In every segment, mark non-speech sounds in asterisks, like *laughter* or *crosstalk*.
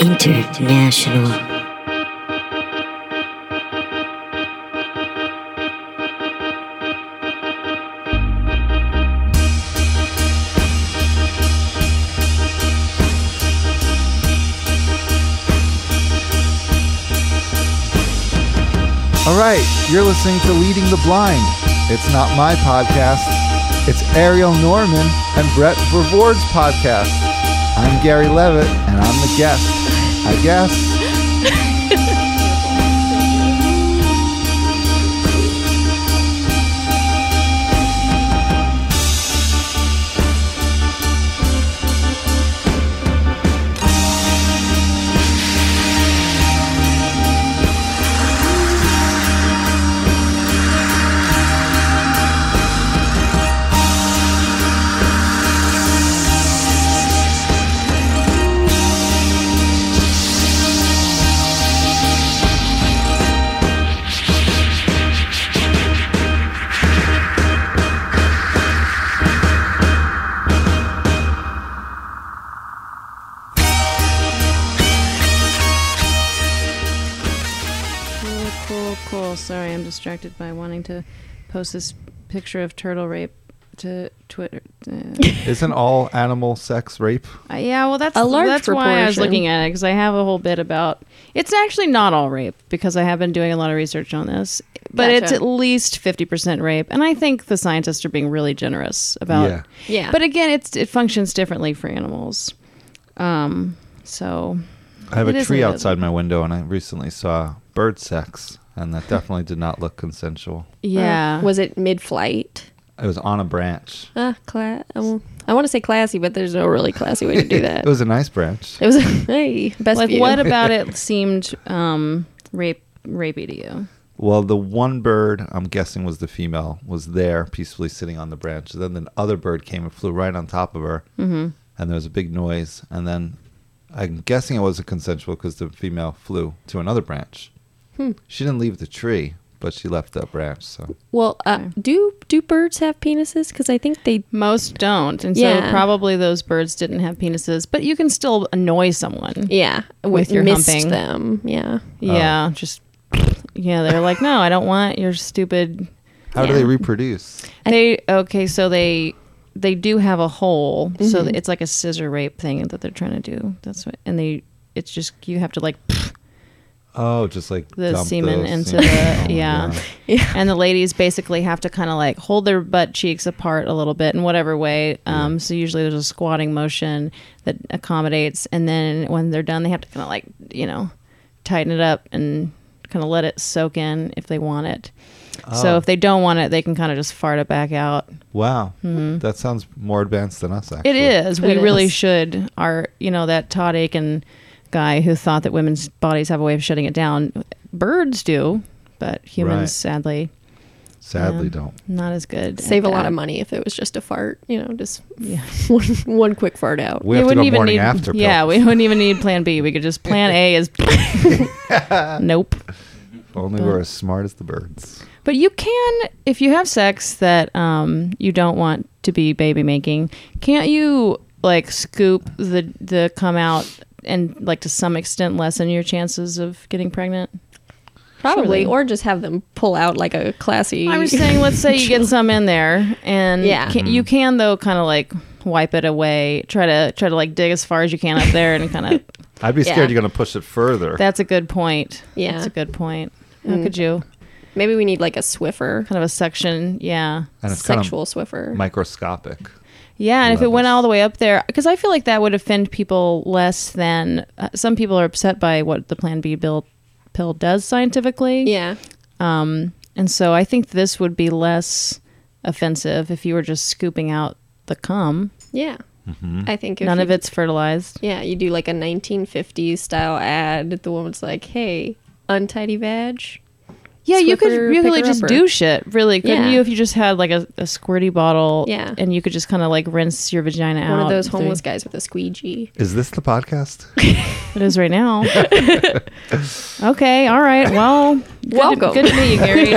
International. All right, you're listening to Leading the Blind. It's not my podcast. It's Ariel Norman and Brett Vervoor's podcast. I'm Gary Levitt, and I'm the guest. I guess. To post this picture of turtle rape to Twitter. Uh, *laughs* Isn't all animal sex rape? uh, yeah, well, that's A large that's why I was looking at it because I have a whole bit about. It's actually not all rape because I have been doing a lot of research on this, but it's at least fifty percent rape, and I think the scientists are being really generous about. Yeah. Yeah. But again, it's it functions differently for animals. Um. So. I have a tree what it is. outside my window, and I recently saw bird sex, and that definitely did not look consensual. Yeah. Uh, was it mid-flight? It was on a branch. Ah, cla- um, I want to say classy, but there's no really classy way to do that. *laughs* It was a nice branch. It was *laughs* hey best like view. what *laughs* about it seemed um rape rapey to you? Well, the one bird I'm guessing was the female was there peacefully sitting on the branch. Then the other bird came and flew right on top of her, mm-hmm. and there was a big noise. And then I'm guessing it wasn't consensual because the female flew to another branch. Hmm. She didn't leave the tree, but she left that branch. So Well, uh, do do birds have penises? Because I think they. Most don't, and so probably those birds didn't have penises. But you can still annoy someone. Yeah, With your missed humping. them. Yeah. Yeah, just yeah. They're like, no, I don't want your stupid. how do they reproduce? They okay, so they they do have a hole, so Mm-hmm. it's like a scissor rape thing that they're trying to do. That's what, and they it's just you have to like *laughs* Oh, just like the dump semen the into semen. the Oh yeah. *laughs* Yeah. and the ladies basically have to kind of like hold their butt cheeks apart a little bit in whatever way um, so usually there's a squatting motion that accommodates and then when they're done they have to kind of like you know tighten it up and kind of let it soak in if they want it so Oh. if they don't want it they can kind of just fart it back out Wow, that sounds more advanced than us. Actually, Mm-hmm. it is we It really should our you know that todd akin guy who thought that women's bodies have a way of shutting it down birds do but humans Right. sadly Sadly, Yeah. don't. not as good. Save at a lot of money if it was just a fart. You know, just Yeah. *laughs* one one quick fart out. We have to go morning need. after. pill. yeah, we *laughs* wouldn't even need Plan B. We could just Plan A is. *laughs* nope. If only we're as smart as the birds. But you can, if you have sex that um, you don't want to be baby making, can't you like scoop the the come out and like to some extent lessen your chances of getting pregnant? Probably, Surely. or just have them pull out like a classy. I'm just saying, let's say you get *laughs* some in there, and Yeah. can, you mm-hmm. can though kind of like wipe it away. Try to try to like dig as far as you can up there, and kind of. *laughs* I'd be scared Yeah. you're going to push it further. That's a good point. Yeah. that's a good point. How mm. could you Maybe we need like a Swiffer, kind of a section? Yeah, and it's kind sexual of Swiffer. microscopic. Yeah. And if it went all the way up there, because I feel like that would offend people less than uh, some people are upset by what the Plan B bill pill does scientifically. yeah, Um, and so I think this would be less offensive if you were just scooping out the cum. yeah. Mm-hmm. I think if None you, of it's fertilized. Yeah, you do like a 1950s style ad. The woman's like, "Hey, untidy vag." Yeah, you could really just upper. do shit, really, couldn't Yeah. you? If you just had like a, a squirty bottle, Yeah. and you could just kind of like rinse your vagina out. One of those homeless guys with a squeegee. Is this the podcast? *laughs* *laughs* It is right now. *laughs* okay, all right. Well, good to- Welcome. good to meet you, Gary.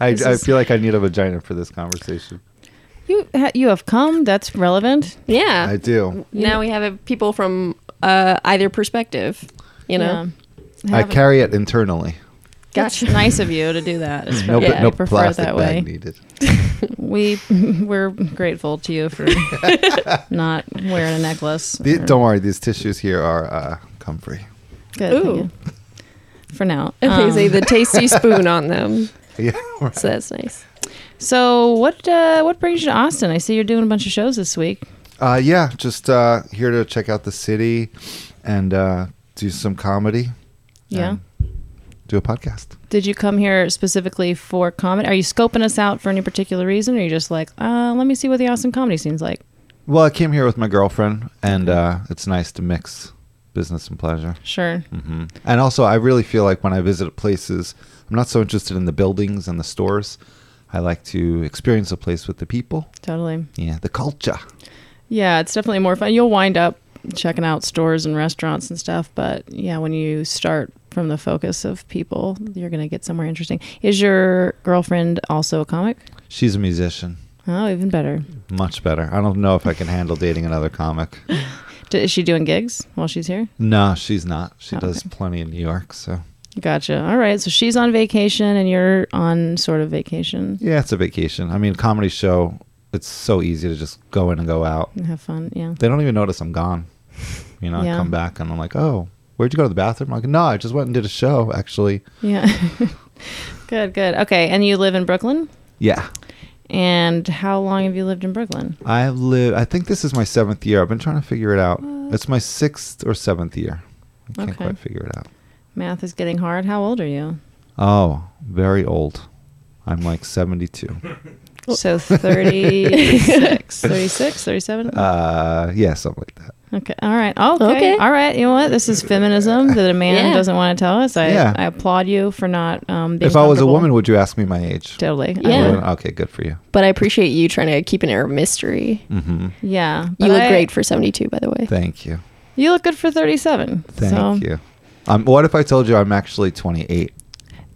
I, This I feel like I need a vagina for this conversation. you ha- you have come. That's relevant. Yeah. I do. now we have people from uh, either perspective. You know, Yeah. I carry it internally. That's Gotcha. nice of you to do that. *laughs* It's No, very- but no I prefer it that way. needed. *laughs* We we're grateful to you for *laughs* not wearing a necklace. The- don't worry, these tissues here are uh, comfy. Good. Ooh. For now. and they Um, say the tasty spoon on them, Yeah, right. so that's nice. so what uh, what brings you to Austin? I see you're doing a bunch of shows this week. Uh, yeah, just uh, here to check out the city and uh, do some comedy. Yeah. and Do a podcast. Did you come here specifically for comedy? Are you scoping us out for any particular reason, or are you just like, uh, let me see what the Austin comedy scene's like? Well, I came here with my girlfriend, and uh, it's nice to mix business and pleasure. Sure. hmm And also, I really feel like when I visit places, I'm not so interested in the buildings and the stores. I like to experience a place with the people. Totally. Yeah, the culture. Yeah, it's definitely more fun. You'll wind up checking out stores and restaurants and stuff, but yeah, when you start from the focus of people, you're going to get somewhere interesting. Is your girlfriend also a comic? She's a musician. Oh, even better. Much better. I don't know if I can handle dating another comic. *laughs* Is she doing gigs while she's here? No, she's not. She Oh, does okay. plenty in New York. So Gotcha. All right. So she's on vacation and you're on sort of vacation yeah, it's a vacation. I mean, comedy show. It's so easy to just go in and go out. and have fun. Yeah. They don't even notice I'm gone. You know, Yeah. I come back and I'm like, oh, where'd you go to the bathroom? I'm like, no, I just went and did a show. Actually, Yeah. *laughs* good, good. Okay. And you live in Brooklyn? yeah. And how long have you lived in Brooklyn? I live. I think this is my seventh year. I've been trying to figure it out. It's my sixth or seventh year. I can't Okay. quite figure it out. Math is getting hard. How old are you? Oh, very old. I'm like 72. *laughs* So 36, *laughs* 36, 37? Uh, yeah, something like that. Okay. All right. Okay. Okay. All right. You know what? This is feminism that a man Yeah. doesn't want to tell us. I, Yeah. I applaud you for not um, being If I was a woman, would you ask me my age? Totally. Yeah. would. Would? Okay, good for you. But I appreciate you trying to keep an air of mystery. Mm-hmm. Yeah. You look I- great for 72, by the way. Thank you. You look good for 37. Thank so, you. Um, what if I told you I'm actually 28?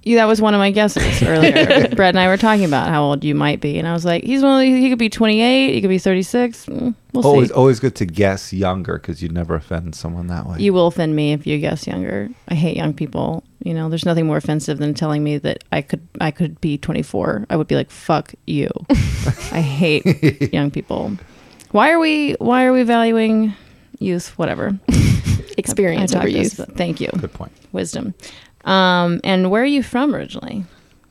Yeah, that was one of my guesses *laughs* earlier. Brett and I were talking about how old you might be, and I was like, he's one. Of, the- he could be 28. He could be 36. Mm, We'll always, see. always good to guess younger because you'd never offend someone that way. You will offend me if you guess younger. I hate young people. You know, there's nothing more offensive than telling me that I could I could be 24. I would be like, fuck you. *laughs* I hate young people. Why are we Why are we valuing youth? Whatever. *laughs* Experience over talked this, youth. Thank you. Good point. Wisdom. Um, and where are you from originally?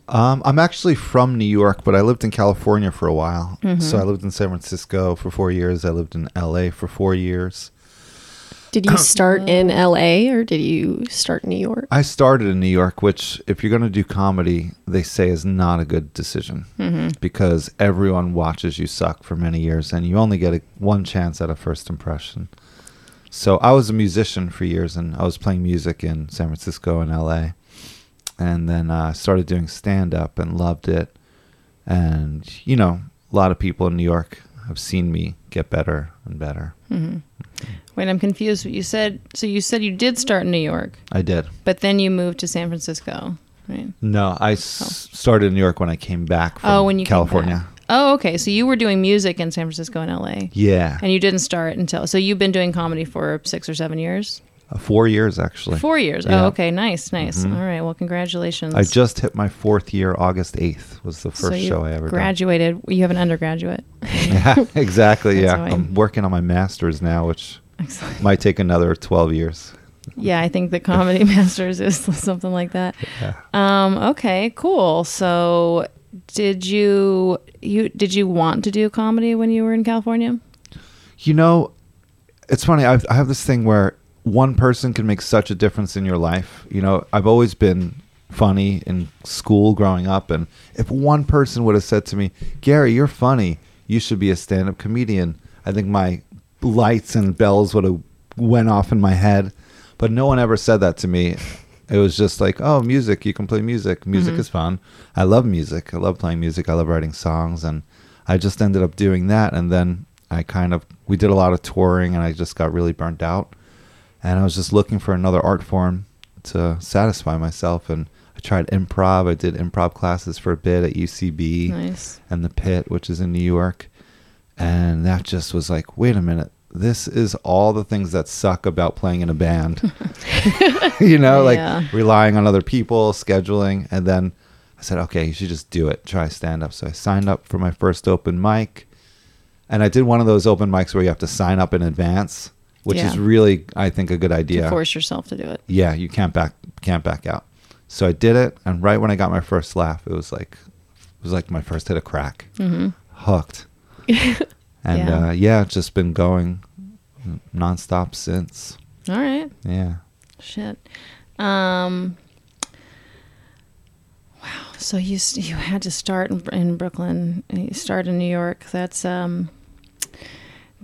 Um, I'm actually from New York, but I lived in California for a while. Mm-hmm. So I lived in San Francisco for four years. I lived in LA for four years. Did you *clears throat* start in LA or did you start in New York? I started in New York, which, if you're going to do comedy, they say is not a good decision because everyone watches you suck for many years and you only get a, one chance at a first impression. So I was a musician for years and I was playing music in San Francisco and LA. And then I uh, started doing stand up and loved it. And, you know, a lot of people in New York have seen me get better and better. Wait, I'm confused. What you said so. You said you did start in New York, I did. but then you moved to San Francisco, right? No, I s- started in New York when I came back from oh, when you came California. Oh, okay. So you were doing music in San Francisco and LA, Yeah, and you didn't start until. So you've been doing comedy for six or seven years. Uh, four years actually. Four years. Yeah. Oh, okay. Nice, nice. All right. Well, congratulations. I just hit my fourth year. August eighth was the first you show I ever graduated. You have an undergraduate. *laughs* Yeah, *laughs* exactly. Yeah, how I- I'm working on my master's now, which Excellent. might take another twelve years. Yeah, I think the *laughs* comedy masters is something like that. Yeah. Um, okay, cool. So, did you you did you want to do comedy when you were in California? You know, it's funny. I've, I have this thing where one person can make such a difference in your life. You know, I've always been funny in school growing up, and if one person would have said to me, "Gary, you're funny. You should be a stand-up comedian," I think my lights and bells would have went off in my head. But no one ever said that to me. It was just like, "Oh, music. You can play music. Music mm-hmm. is fun. I love music. I love playing music. I love writing songs." And I just ended up doing that, and then I kind of we did a lot of touring, and I just got really burnt out, and I was just looking for another art form to satisfy myself. And I tried improv. I did improv classes for a bit at UCB Nice. and the Pit, which is in New York, and that just was like, wait a minute, this is all the things that suck about playing in a band. *laughs* *laughs* you know, like Yeah. relying on other people, scheduling. And then I said, okay, you should just do it. Try stand up. So I signed up for my first open mic. And I did one of those open mics where you have to sign up in advance, which Yeah. is really, I think, a good To idea. force yourself to do it. Yeah, you can't back can't back out. So I did it, and right when I got my first laugh, it was like it was like my first hit of crack. Mm-hmm. Hooked. *laughs* and Yeah. uh, yeah, it's just been going nonstop since. All right. Yeah. Shit. Um. Wow. So you you had to start in, in Brooklyn. You start in New York. That's um.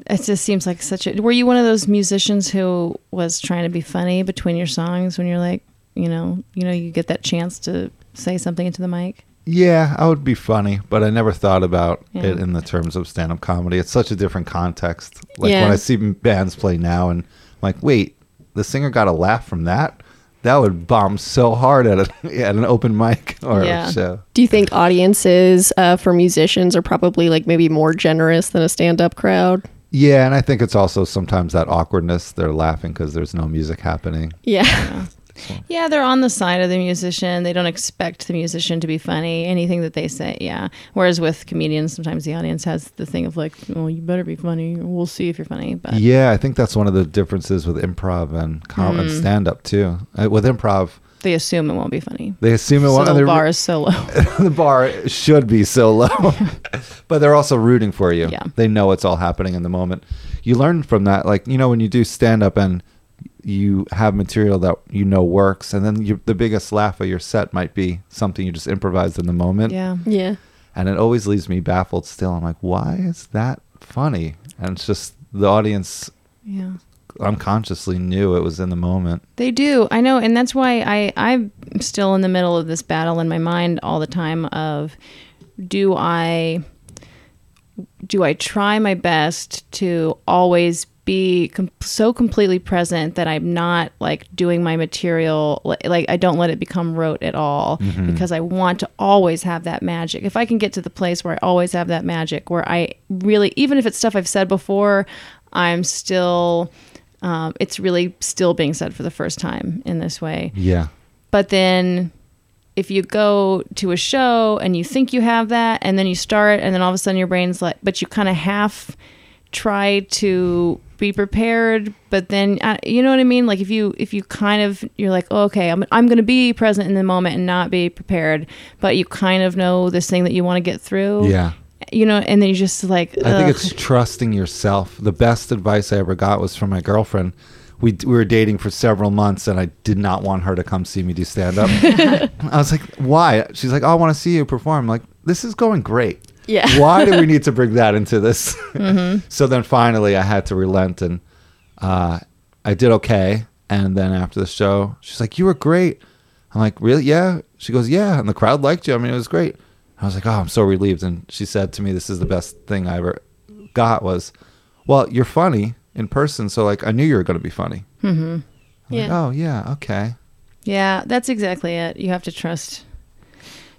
It just seems like such a. Were you one of those musicians who was trying to be funny between your songs when you're like, you know, you know, you get that chance to say something into the mic? Yeah, I would be funny, but I never thought about Yeah. it in the terms of stand up comedy. It's such a different context. Like Yeah. when I see bands play now and I'm like, wait, the singer got a laugh from that? That would bomb so hard at, a, *laughs* at an open mic *laughs* or Yeah. a show. Do you think audiences uh, for musicians are probably like maybe more generous than a stand-up crowd? Yeah, and I think it's also sometimes that awkwardness. They're laughing because there's no music happening. Yeah. *laughs* Yeah, they're on the side of the musician. They don't expect the musician to be funny. Anything that they say, yeah. Whereas with comedians, sometimes the audience has the thing of like, "Well, you better be funny. We'll see if you're funny." But Yeah, I think that's one of the differences with improv and, com- Mm. and stand up too. Uh, with improv, they assume it won't be funny. they assume it so won't. the bar is so low. *laughs* the bar should be so low, *laughs* *laughs* but they're also rooting for you. Yeah. They know it's all happening in the moment. You learn from that, like you know, when you do stand up and you have material that you know works, and then you, the biggest laugh of your set might be something you just improvised in the moment. yeah. Yeah. and it always leaves me baffled. Still, I'm like, why is that funny? And it's just the audience Yeah. unconsciously knew it was in the moment. They do. I know, and that's why I I'm still in the middle of this battle in my mind all the time of do I do I try my best to always be com- so completely present that I'm not like doing my material li- like I don't let it become rote at all because I want to always have that magic. If I can get to the place where I always have that magic where I really even if it's stuff I've said before, I'm still um, it's really still being said for the first time in this way. Yeah. But then if you go to a show and you think you have that and then you start and then all of a sudden your brain's like but you kind of half try to be prepared but then uh, you know what i mean like if you if you kind of you're like oh, okay i'm, I'm going to be present in the moment and not be prepared but you kind of know this thing that you want to get through Yeah. you know and then you just like I think it's trusting yourself. The best advice I ever got was from my girlfriend. We, we were dating for several months and I did not want her to come see me do stand up. *laughs* I was like, why? She's like, oh, I want to see you perform. I'm like, this is going great. Yeah. *laughs* Why do we need to bring that into this? *laughs* so then finally I had to relent and uh, I did okay. And then after the show, she's like, you were great. I'm like, really? Yeah. She goes, yeah. And the crowd liked you. I mean, it was great. I was like, oh, I'm so relieved. And she said to me, this is the best thing I ever got was, well, you're funny in person. So like, I knew you were going to be funny. Mm-hmm. Like, Yeah. oh yeah. Okay. Yeah, that's exactly it. You have to trust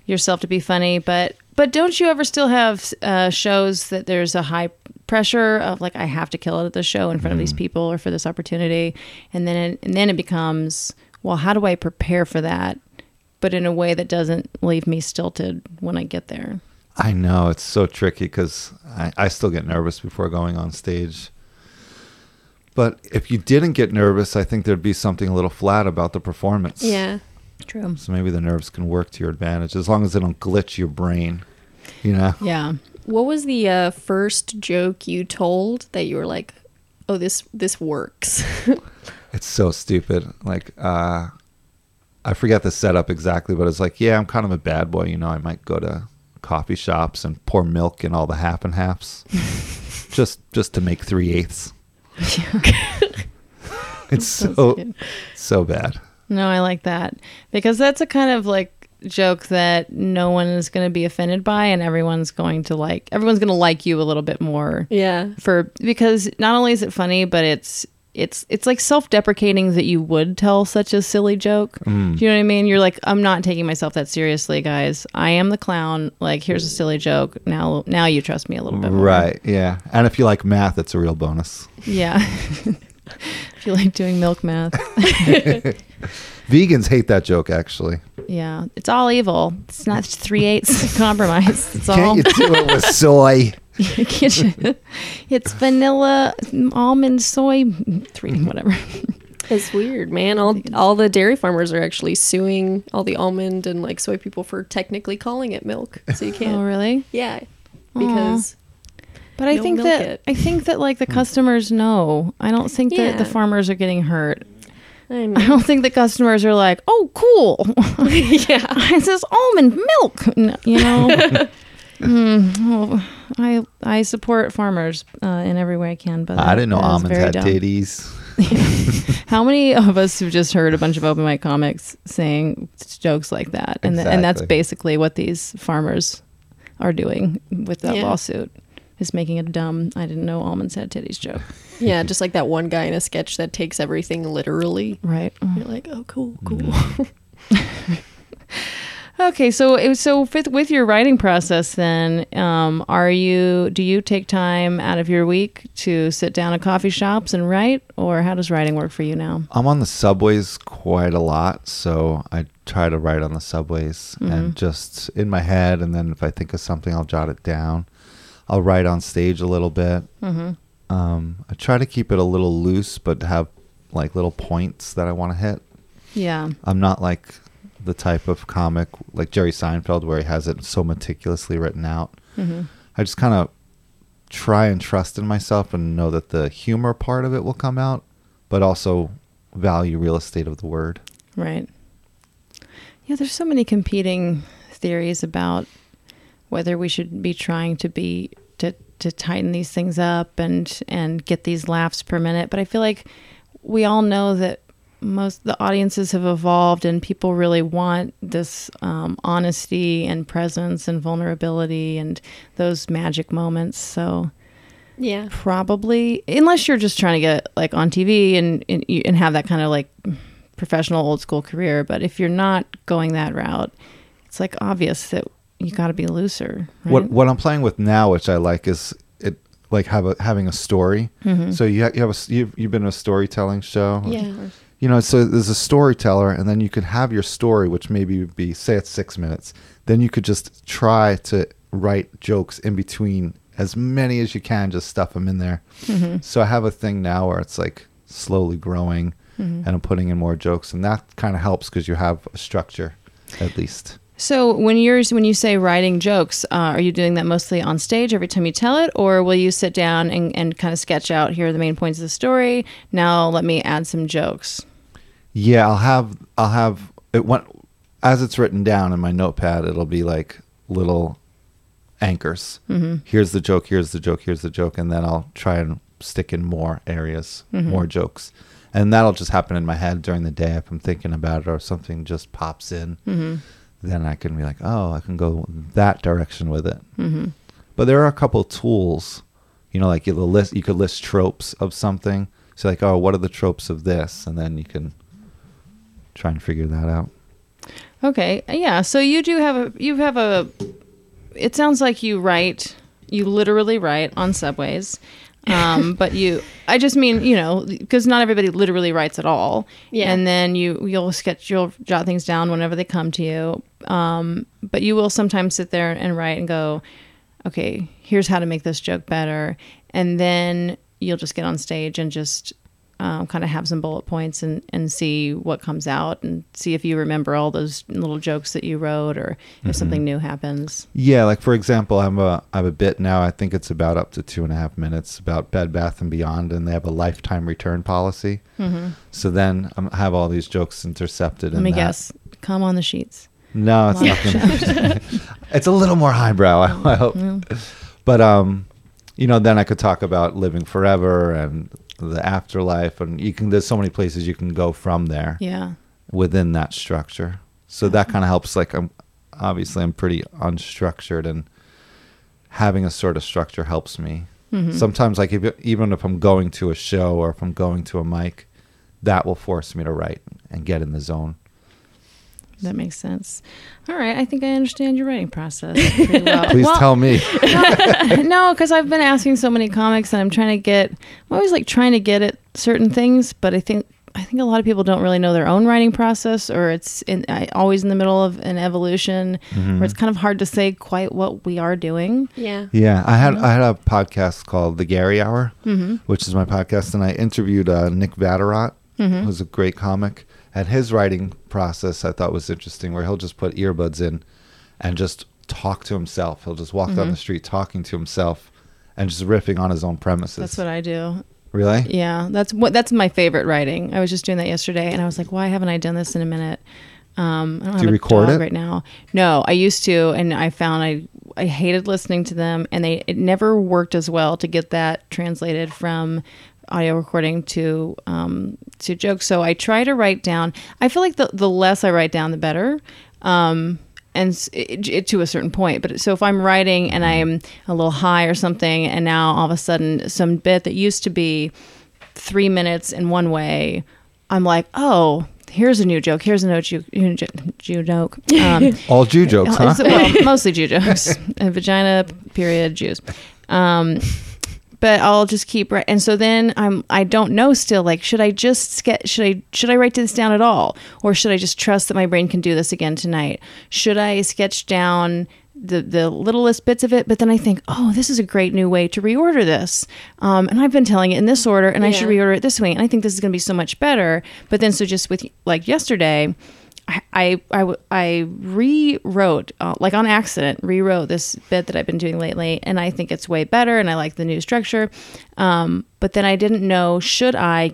yourself to be funny, but but don't you ever still have uh, shows that there's a high pressure of like I have to kill it at the show in front of these people or for this opportunity, and then it, and then it becomes well, how do I prepare for that, but in a way that doesn't leave me stilted when I get there. I know it's so tricky because I, I still get nervous before going on stage. But if you didn't get nervous, I think there'd be something a little flat about the performance. Yeah. True. So maybe the nerves can work to your advantage as long as they don't glitch your brain. You know? Yeah. What was the uh, first joke you told that you were like, "Oh, this this works"? *laughs* It's so stupid. Like, uh, I forget the setup exactly, but it's like, yeah, I'm kind of a bad boy. You know, I might go to coffee shops and pour milk in all the half and halves, *laughs* just just to make three eighths. *laughs* it's so so bad. No, I like that because that's a kind of like joke that no one is going to be offended by, and everyone's going to like. Everyone's going to like you a little bit more yeah. for because not only is it funny, but it's it's it's like self-deprecating that you would tell such a silly joke. Mm. Do you know what I mean? You're like, I'm not taking myself that seriously, guys. I am the clown. Like, here's a silly joke. Now, now you trust me a little bit more. Right. Yeah. And if you like math, it's a real bonus. Yeah. *laughs* *laughs* if you like doing milk math, *laughs* Vegans hate that joke, actually. yeah, it's all evil. It's not three eighths compromise. It's all. Can't you do it with *laughs* soy? Can't you- it's vanilla, almond, soy, three, mm-hmm. whatever. It's weird, man. All all the dairy farmers are actually suing all the almond and like soy people for technically calling it milk. So you Oh, can't. Oh, really? Yeah, because But I Don't think that it. I think that like the *laughs* customers know. I don't think that the farmers are getting hurt. I I don't think the customers are like, "Oh, cool! *laughs* yeah. *laughs* it says almond milk." No, you know, Mm, well, I I support farmers uh, in every way I can. But I didn't know almonds had dumb. titties. How many of us have just heard a bunch of open mic comics saying jokes like that, and th- and that's basically what these farmers are doing with that Yeah. lawsuit. Is making a dumb "I didn't know almonds had titties" joke, *laughs* Yeah, just like that one guy in a sketch that takes everything literally. right? You're like, oh, cool, cool. *laughs* Okay, so it- so with, with your writing process, then, um, are you do you take time out of your week to sit down at coffee shops and write, or how does writing work for you now? I'm on the subways quite a lot, so I try to write on the subways Mm-hmm. and just in my head. And then if I think of something, I'll jot it down. I'll write on stage a little bit. Mm-hmm. Um, I try to keep it a little loose, but have like little points that I want to hit. Yeah, I'm not like the type of comic like Jerry Seinfeld where he has it so meticulously written out. mm-hmm. I just kind of try and trust in myself and know that the humor part of it will come out, but also value real estate of the word. right. Yeah, there's so many competing theories about whether we should be trying to be to to tighten these things up and and get these laughs per minute, but I feel like we all know that most the audiences have evolved and people really want this um, honesty and presence and vulnerability and those magic moments. So Yeah. probably unless you're just trying to get like on tv and and, and have that kind of like professional old school career. But if you're not going that route it's like obvious that you got to be looser right? What what I'm playing with now, which I like, is it like have a having a story. Mm-hmm. So you ha- you have a you've, you've been in a storytelling show. Yeah. You know, so there's a storyteller, and then you could have your story, which maybe would be say it's six minutes. Then you could just try to write jokes in between as many as you can, just stuff them in there. Mm-hmm. So I have a thing now where it's like slowly growing, Mm-hmm. and I'm putting in more jokes, and that kind of helps because you have a structure, at least. So when you're when you say writing jokes, uh, are you doing that mostly on stage every time you tell it, or will you sit down and, and kind of sketch out here are the main points of the story? Now let me add some jokes. Yeah, I'll have I'll have it when as it's written down in my notepad. It'll be like little anchors. Mm-hmm. Here's the joke. Here's the joke. Here's the joke, and then I'll try and stick in more areas, more jokes, and that'll just happen in my head during the day if I'm thinking about it or something just pops in. Then I can be like, oh, I can go that direction with it. Mm-hmm. But there are a couple tools, you know, like you list you could list tropes of something. So like, oh, what are the tropes of this, and then you can try and figure that out. Okay, yeah. So you do have a you have a. It sounds like you write. You literally write on subways. Um, but you, I just mean, you know, because not everybody literally writes at all. Yeah. And then you, you'll sketch, you'll jot things down whenever they come to you. Um, but you will sometimes sit there and write and go, okay, here's how to make this joke better. And then you'll just get on stage and just um, kind of have some bullet points and, and see what comes out and see if you remember all those little jokes that you wrote or if something new happens. Yeah, like for example, I'm a I have a bit now. I think it's about up to two and a half minutes about Bed Bath and Beyond, and they have a lifetime return policy. Mm-hmm. So then I'm- have all these jokes intercepted. Let in me that. guess. Come on the sheets. No, it's not. Gonna, *laughs* it's a little more highbrow. I, *laughs* I hope. But um, you know, then I could talk about living forever and the afterlife, and you can. There's so many places you can go from there Yeah. within that structure. So that kind of helps. Like I'm obviously I'm pretty unstructured, and having a sort of structure helps me mm-hmm. Sometimes, like if, even if I'm going to a show or if I'm going to a mic, that will force me to write and get in the zone. That makes sense. All right, I think I understand your writing process pretty *laughs* well. Please Well, tell me. *laughs* no, because I've been asking so many comics, and I'm trying to get. I'm always like trying to get at certain things, but I think I think a lot of people don't really know their own writing process, or it's in, I, always in the middle of an evolution, mm-hmm. where it's kind of hard to say quite what we are doing. Yeah. Yeah, I had I had a podcast called The Gary Hour, mm-hmm. which is my podcast, and I interviewed uh, Nick Vatterott, mm-hmm. who's a great comic. And his writing process I thought was interesting, where he'll just put earbuds in and just talk to himself. He'll just walk down the street talking to himself and just riffing on his own premises. That's what I do. really? Yeah, that's what that's my favorite writing. I was just doing that yesterday, and I was like, why haven't I done this in a minute? Um, I don't Do have you a record dog it? right now. No, I used to, and I found I I hated listening to them, and they it never worked as well to get that translated from audio recording to um, to jokes. So I try to write down. I feel like the the less I write down, the better. Um, and it, it, to a certain point. But so if I'm writing and I'm a little high or something, and now all of a sudden some bit that used to be three minutes in one way, I'm like, oh, here's a new joke. Here's a new Jew, Jew, Jew joke. Um, *laughs* All Jew jokes, *laughs* huh? well, mostly *laughs* Jew jokes. Vagina, period, Jews. Um, but I'll just keep right. And so then I'm I don't know still. Like, should I just sketch? Should I should I write this down at all, or should I just trust that my brain can do this again tonight? Should I sketch down? The, the littlest bits of it, but then I think, oh, this is a great new way to reorder this. Um, and I've been telling it in this order, and I should reorder it this way. And I think this is going to be so much better. But then, so just with like yesterday, I I, I, rewrote uh, like on accident rewrote this bit that I've been doing lately, and I think it's way better, and I like the new structure. Um, but then I didn't know should I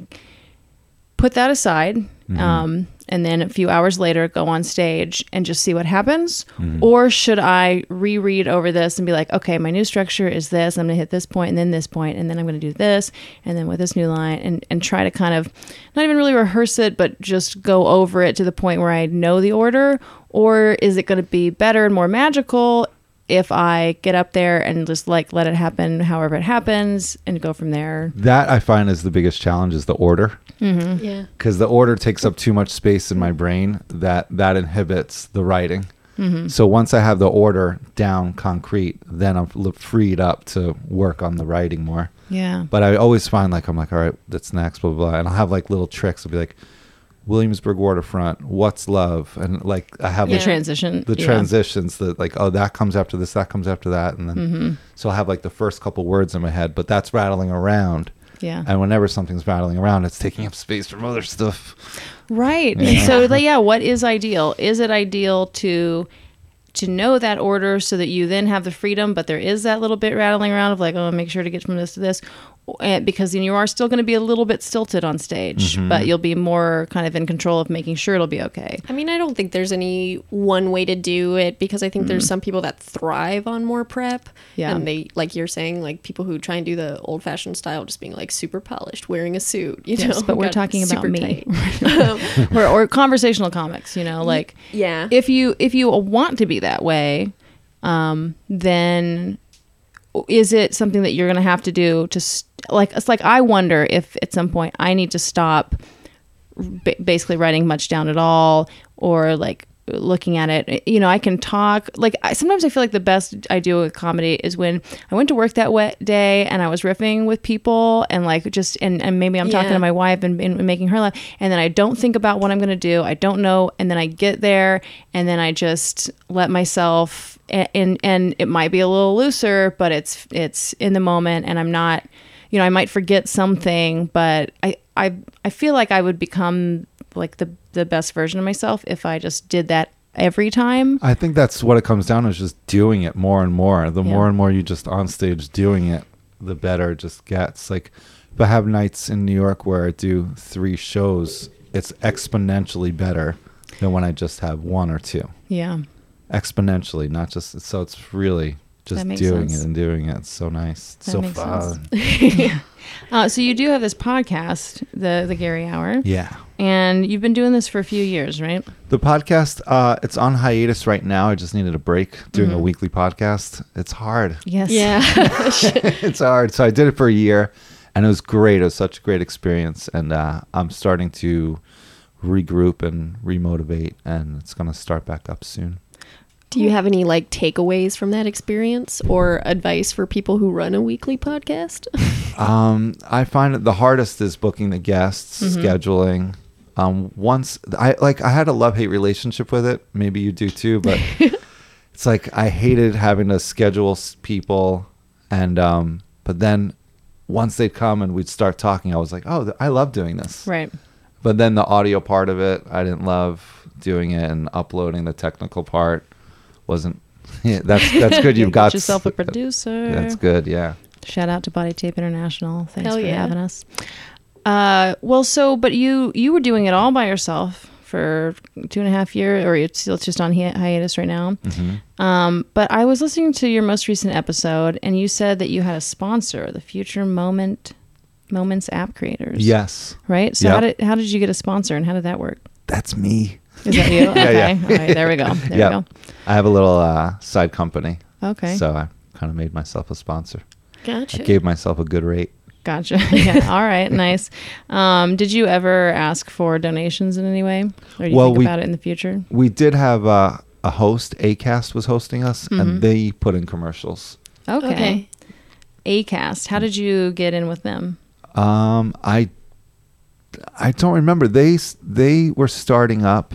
put that aside, um, and then a few hours later go on stage and just see what happens, mm-hmm. or should I reread over this and be like, okay, my new structure is this. I'm gonna hit this point and then this point, and then I'm gonna do this, and then with this new line, and and try to kind of not even really rehearse it, but just go over it to the point where I know the order, or is it gonna be better and more magical? If I get up there and just like let it happen however it happens and go from there. That I find is the biggest challenge is the order. Mm-hmm. Yeah. because the order takes up too much space in my brain that that inhibits the writing mm-hmm. so once i have the order down concrete then i'm freed up to work on the writing more Yeah. but i always find like i'm like all right that's next blah blah, blah. and i'll have like little tricks i'll be like williamsburg waterfront what's love and like i have The like, transition. the yeah. transitions that like oh that comes after this that comes after that and then Mm-hmm. so i'll have like the first couple words in my head but that's rattling around Yeah. and whenever something's rattling around it's taking up space from other stuff Right. And Yeah. so like, yeah, what is ideal? Is it ideal to to know that order so that you then have the freedom, but there is that little bit rattling around of like, oh, make sure to get from this to this, because then you are still going to be a little bit stilted on stage, Mm-hmm. but you'll be more kind of in control of making sure it'll be okay. I mean, I don't think there's any one way to do it because I think there's some people that thrive on more prep. Mm. Yeah. And they, like you're saying, like people who try and do the old fashioned style, just being like super polished, wearing a suit, you Yes, know. but we're talking about super me. *laughs* *laughs* *laughs* or, or conversational comics, you know, like yeah. if you if you want to be that way, um, then is it something that you're going to have to do to st- like it's like I wonder if at some point I need to stop ba- basically writing much down at all or like looking at it. You know i can talk. Like I, sometimes i feel like the best i do with comedy is when i went to work that wet day and i was riffing with people and like just and, and maybe i'm talking to my wife and, and making her laugh. And then i don't think about what i'm going to do. I don't know. And then i get there and then i just let myself and, and and it might be a little looser but it's it's in the moment and i'm not you know i might forget something but i i i feel like i would become like the the best version of myself if i just did that every time I think that's what it comes down to is just doing it more and more. The Yeah. more and more you just on stage doing it, the better it just gets. Like if I have nights in New York where I do three shows, it's exponentially better than when I just have one or two. yeah Exponentially, not just so it's really just doing sense. it and doing it. It's so nice. It's That so fun. *laughs* Uh, so you do have this podcast, the the Gary Hour, Yeah. and you've been doing this for a few years, right? The podcast, uh, it's on hiatus right now. I just needed a break doing a Mhm. weekly podcast. It's hard. Yes. Yeah. *laughs* *laughs* it's hard. So I did it for a year, and it was great. It was such a great experience, and uh, I'm starting to regroup and remotivate, and it's gonna start back up soon. Do you have any like takeaways from that experience or advice for people who run a weekly podcast? *laughs* Um, I find it the hardest is booking the guests, scheduling. Um, once I like, I had a love hate relationship with it. Maybe you do too, but *laughs* it's like I hated having to schedule people, and um, but then once they'd come and we'd start talking, I was like, oh, I love doing this. Right. But then the audio part of it, I didn't love doing it, and uploading the technical part wasn't. *laughs* Yeah, that's that's good. You've *laughs* got yourself a producer. That's good. Yeah. Shout out to Body Tape International. Thanks Hell for yeah. having us. Uh, well, so but you you were doing it all by yourself for two and a half years, or it's still just on hi- hiatus right now. Mm-hmm. Um, but I was listening to your most recent episode, and you said that you had a sponsor, the Future Moment Moments app creators. Yes, Right. So Yep. how did how did you get a sponsor, and how did that work? that's me. Is that you? *laughs* okay. yeah. All right. There we go. There yeah. we go. I have a little uh, side company. Okay. So I kind of made myself a sponsor. Gotcha. I gave myself a good rate. Gotcha. *laughs* yeah. All right. Nice. Um, did you ever ask for donations in any way, or do you Well, think we- about it in the future? We did have uh, a host, Acast was hosting us, Mm-hmm. and they put in commercials. Okay. Okay. Acast. How did you get in with them? Um, I I don't remember. They they were starting up,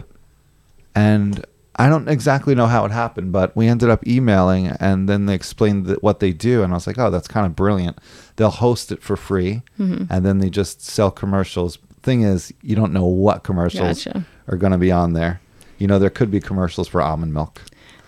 and I don't exactly know how it happened, but we ended up emailing, and then they explained that what they do, and I was like, oh, that's kind of brilliant. They'll host it for free, Mm-hmm. and then they just sell commercials. Thing is, you don't know what commercials Gotcha. are going to be on there. You know, there could be commercials for almond milk,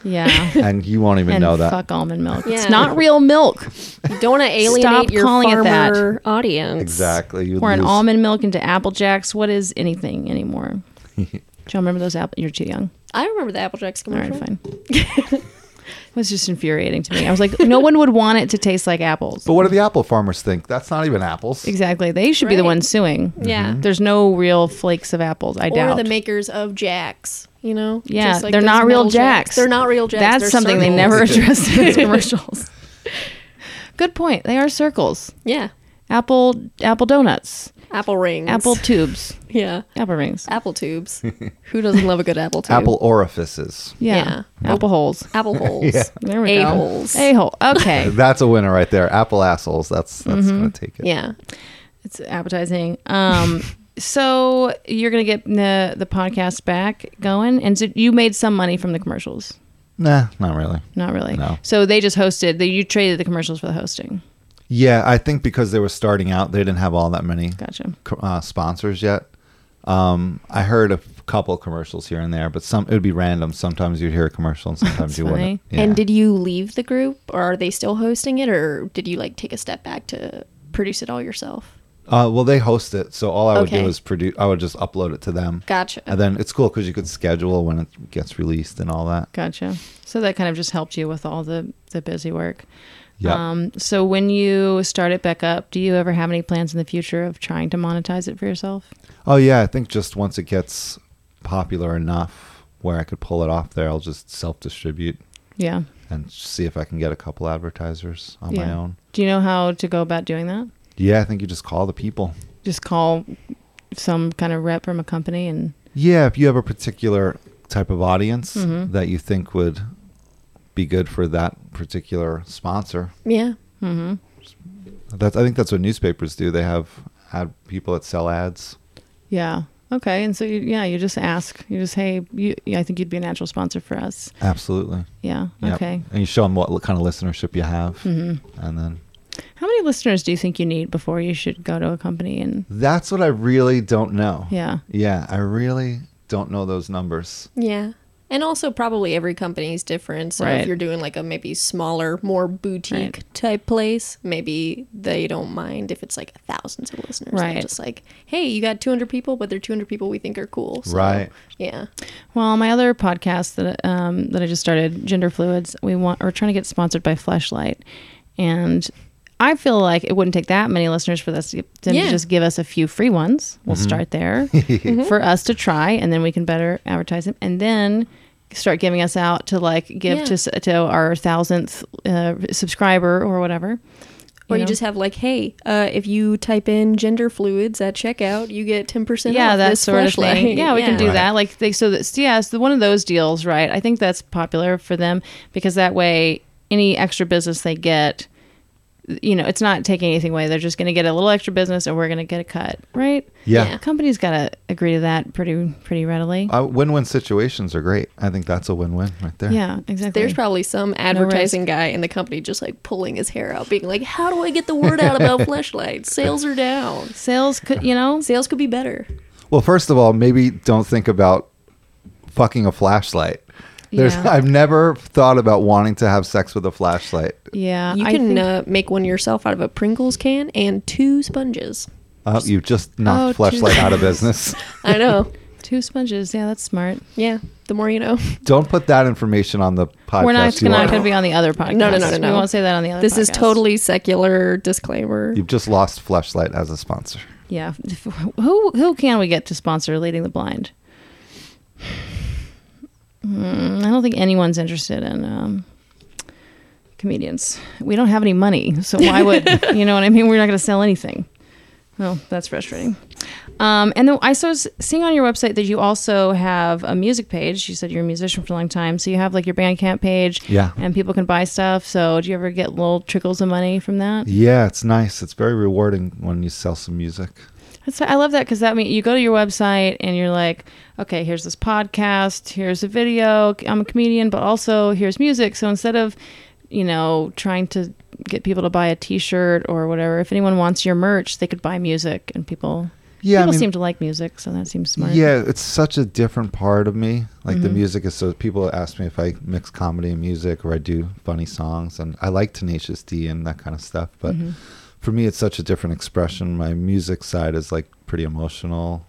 Yeah. *laughs* and you won't even and know that. fuck almond milk. It's not real milk. You don't want to alienate Stop your calling it that. farmer audience. Exactly. You Or an almond milk into Apple Jacks. What is anything anymore? *laughs* Do you all remember those apple? You're too young. I remember the Apple Jacks All commercial. right, fine. *laughs* it was just infuriating to me. I was like, no one would want it to taste like apples. But what do the apple farmers think? That's not even apples. Exactly. They should be the Right. ones suing. Yeah. Mm-hmm. There's no real flakes of apples. I doubt. Or doubt. the makers of Jacks, you know? Yeah, Just like they're those not real metal Jacks. They're not real Jacks. That's They're something they circles. never addressed in those *laughs* commercials. Good point. They are circles. Yeah. Apple apple donuts. Apple rings. Apple tubes. *laughs* Yeah. Apple rings. Apple tubes. *laughs* Who doesn't love a good apple tube? Apple orifices. Yeah. Yeah. Apple holes. Apple *laughs* holes. yeah. There we go. A-holes. A hole. Okay. That's a winner right there. Apple assholes. That's that's Mm-hmm. gonna take it. Yeah. it's appetizing. Um so you're gonna get the the podcast back going. And so you made some money from the commercials. Nah, not really. Not really. No. So they just hosted the you traded the commercials for the hosting. Yeah, I think because they were starting out, they didn't have all that many Gotcha. uh, sponsors yet. Um, I heard a couple commercials here and there, but some it would be random. Sometimes you'd hear a commercial, and sometimes you funny. wouldn't. Yeah. And did you leave the group or are they still hosting it or did you like take a step back to produce it all yourself? uh, well, they host it, so all I would Okay. do is produce. I would just upload it to them, Gotcha. and then it's cool because you could schedule when it gets released and all that. Gotcha. So that kind of just helped you with all the the busy work. Yeah. Um, so when you start it back up, do you ever have any plans in the future of trying to monetize it for yourself? Oh yeah, I think just once it gets popular enough where I could pull it off there, I'll just self distribute Yeah. and see if I can get a couple advertisers on my own. Do you know how to go about doing that? Yeah, I think you just call the people. Just call some kind of rep from a company and Yeah, if you have a particular type of audience Mhm. that you think would be good for that particular sponsor, yeah. Mm-hmm. that's I think that's what newspapers do. They have ad people that sell ads. yeah. Okay. And so you, yeah, you just ask. You just hey, you, yeah, I think you'd be a natural sponsor for us. Absolutely. Yeah. Yep. Okay. And you show them what kind of listenership you have, mm-hmm. and then How many listeners do you think you need before you should go to a company and that's what I really don't know. yeah. Yeah, I really don't know those numbers. Yeah. And also, probably every company is different. So Right. if you're doing like a maybe smaller, more boutique type place, maybe they don't mind if it's like thousands of listeners. They're Right. just like, hey, you got 200 people, but they're 200 people we think are cool. So, Right. Yeah. Well, my other podcast that um, that I just started, Gender Fluids, we want we're trying to get sponsored by Fleshlight, and I feel like it wouldn't take that many listeners for us to, them Yeah. to just give us a few free ones. We'll start there *laughs* for us to try, and then we can better advertise them, and then start giving us out to like give Yeah. to to our thousandth uh, subscriber or whatever. Or you, know? just have like, hey, uh, if you type in gender fluids at checkout, you get 10% yeah, off that this sort of thing. Yeah, we can do Right. that. Like they, so that's yeah, it's the, one of those deals, right? I think that's popular for them because that way, any extra business they get, you know, it's not taking anything away. They're just going to get a little extra business, and we're going to get a cut, right? Yeah. Yeah. Companies got to agree to that pretty pretty readily. Uh, win-win situations are great. I think that's a win-win right there. yeah, exactly. There's probably some risk. advertising guy in the company just like pulling his hair out, being like, how do I get the word out about *laughs* fleshlights? Sales are down. sales could, you know, Sales could be better. Well, first of all, maybe don't think about fucking a flashlight. There's, Yeah. I've never thought about wanting to have sex with a Fleshlight. yeah. You I can think- uh, make one yourself out of a Pringles can and two sponges. Uh, you just knocked Oh, Fleshlight out of business. *laughs* I know. *laughs* two sponges. Yeah, that's smart. yeah. The more you know. *laughs* don't put that information on the podcast. we're not you not are- going to be on the other podcast. No, no, no, no, no. We won't say that on the other. This is totally secular disclaimer. You've just lost Fleshlight as a sponsor. Yeah. Who who can we get to sponsor Leading the Blind? Hmm, I don't think anyone's interested in um, comedians. We don't have any money, so why would *laughs* you know what I mean? We're not going to sell anything. Well, that's frustrating. Um, and then I was seeing on your website that you also have a music page. You said you're a musician for a long time, so you have like your Bandcamp page, Yeah. and people can buy stuff. So, do you ever get little trickles of money from that? Yeah, it's nice. It's very rewarding when you sell some music. That's, I love that because that means you go to your website and you're like, okay, here's this podcast, here's a video. I'm a comedian, but also here's music. So instead of, you know, trying to get people to buy a T-shirt or whatever, if anyone wants your merch, they could buy music, and people Yeah, people I mean, seem to like music, so that seems smart. yeah, it's such a different part of me. Like the Mhm. music is so. People ask me if I mix comedy and music or I do funny songs, and I like Tenacious D and that kind of stuff. But Mhm. For me, it's such a different expression. My music side is like pretty emotional.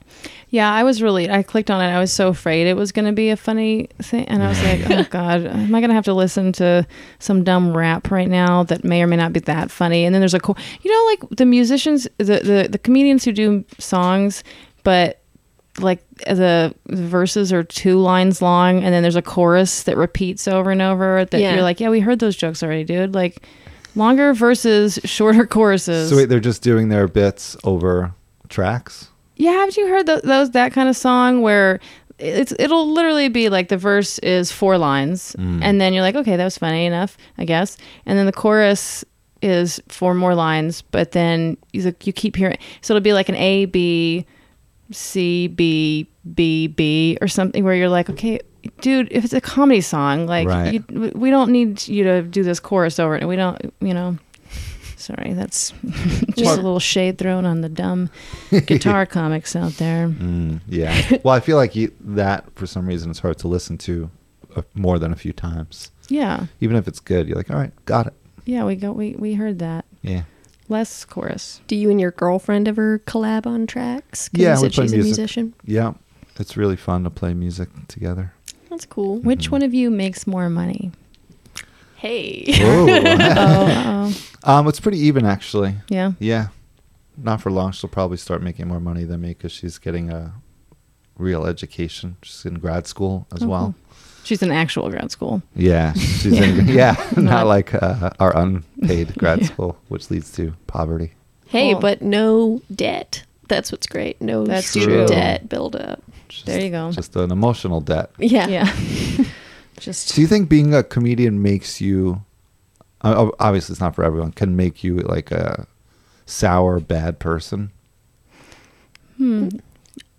Yeah, I was really. I clicked on it. I was so afraid it was going to be a funny thing, and I was like, *laughs* "Oh God, am I going to have to listen to some dumb rap right now that may or may not be that funny?" And then there's a, cool you know, like the musicians, the the, the comedians who do songs, but like the, the verses are two lines long, and then there's a chorus that repeats over and over. That Yeah. you're like, "Yeah, we heard those jokes already, dude." Like longer versus shorter choruses. So wait, they're just doing their bits over tracks. Yeah, haven't you heard th- those that kind of song where it's it'll literally be like the verse is four lines, Mm. and then you're like, okay, that was funny enough, I guess, and then the chorus is four more lines, but then you, you keep hearing, so it'll be like an A B C B B B or something where you're like, okay. Dude, if it's a comedy song, like Right. you, we don't need you to do this chorus over it. We don't, you know. Sorry, that's *laughs* just Well- a little shade thrown on the dumb *laughs* guitar comics out there. Mm, yeah. *laughs* well, I feel like you, that for some reason it's hard to listen to uh, more than a few times. Yeah, Even if it's good, you're like, all right, got it. yeah, we go, we we heard that Yeah. less chorus. Do you and your girlfriend ever collab on tracks? Yeah, we play she's a music. musician. Yeah. It's really fun to play music together. That's cool. Mm-hmm. Which one of you makes more money? Hey. *laughs* Oh, *laughs* um, it's pretty even actually. yeah. Yeah. Not for long. She'll probably start making more money than me because she's getting a real education. She's in grad school as Oh, well. cool. She's in actual grad school. Yeah, *laughs* she's in. Yeah, not, Not- like uh, our unpaid grad Yeah. school, which leads to poverty. Hey, Cool. but no debt. That's what's great. No That's student true. debt buildup. Just, There you go. Just an emotional debt. Yeah. Yeah. *laughs* Just Do you think being a comedian makes you? Uh, obviously, it's not for everyone. Can make you like a sour, bad person. hmm.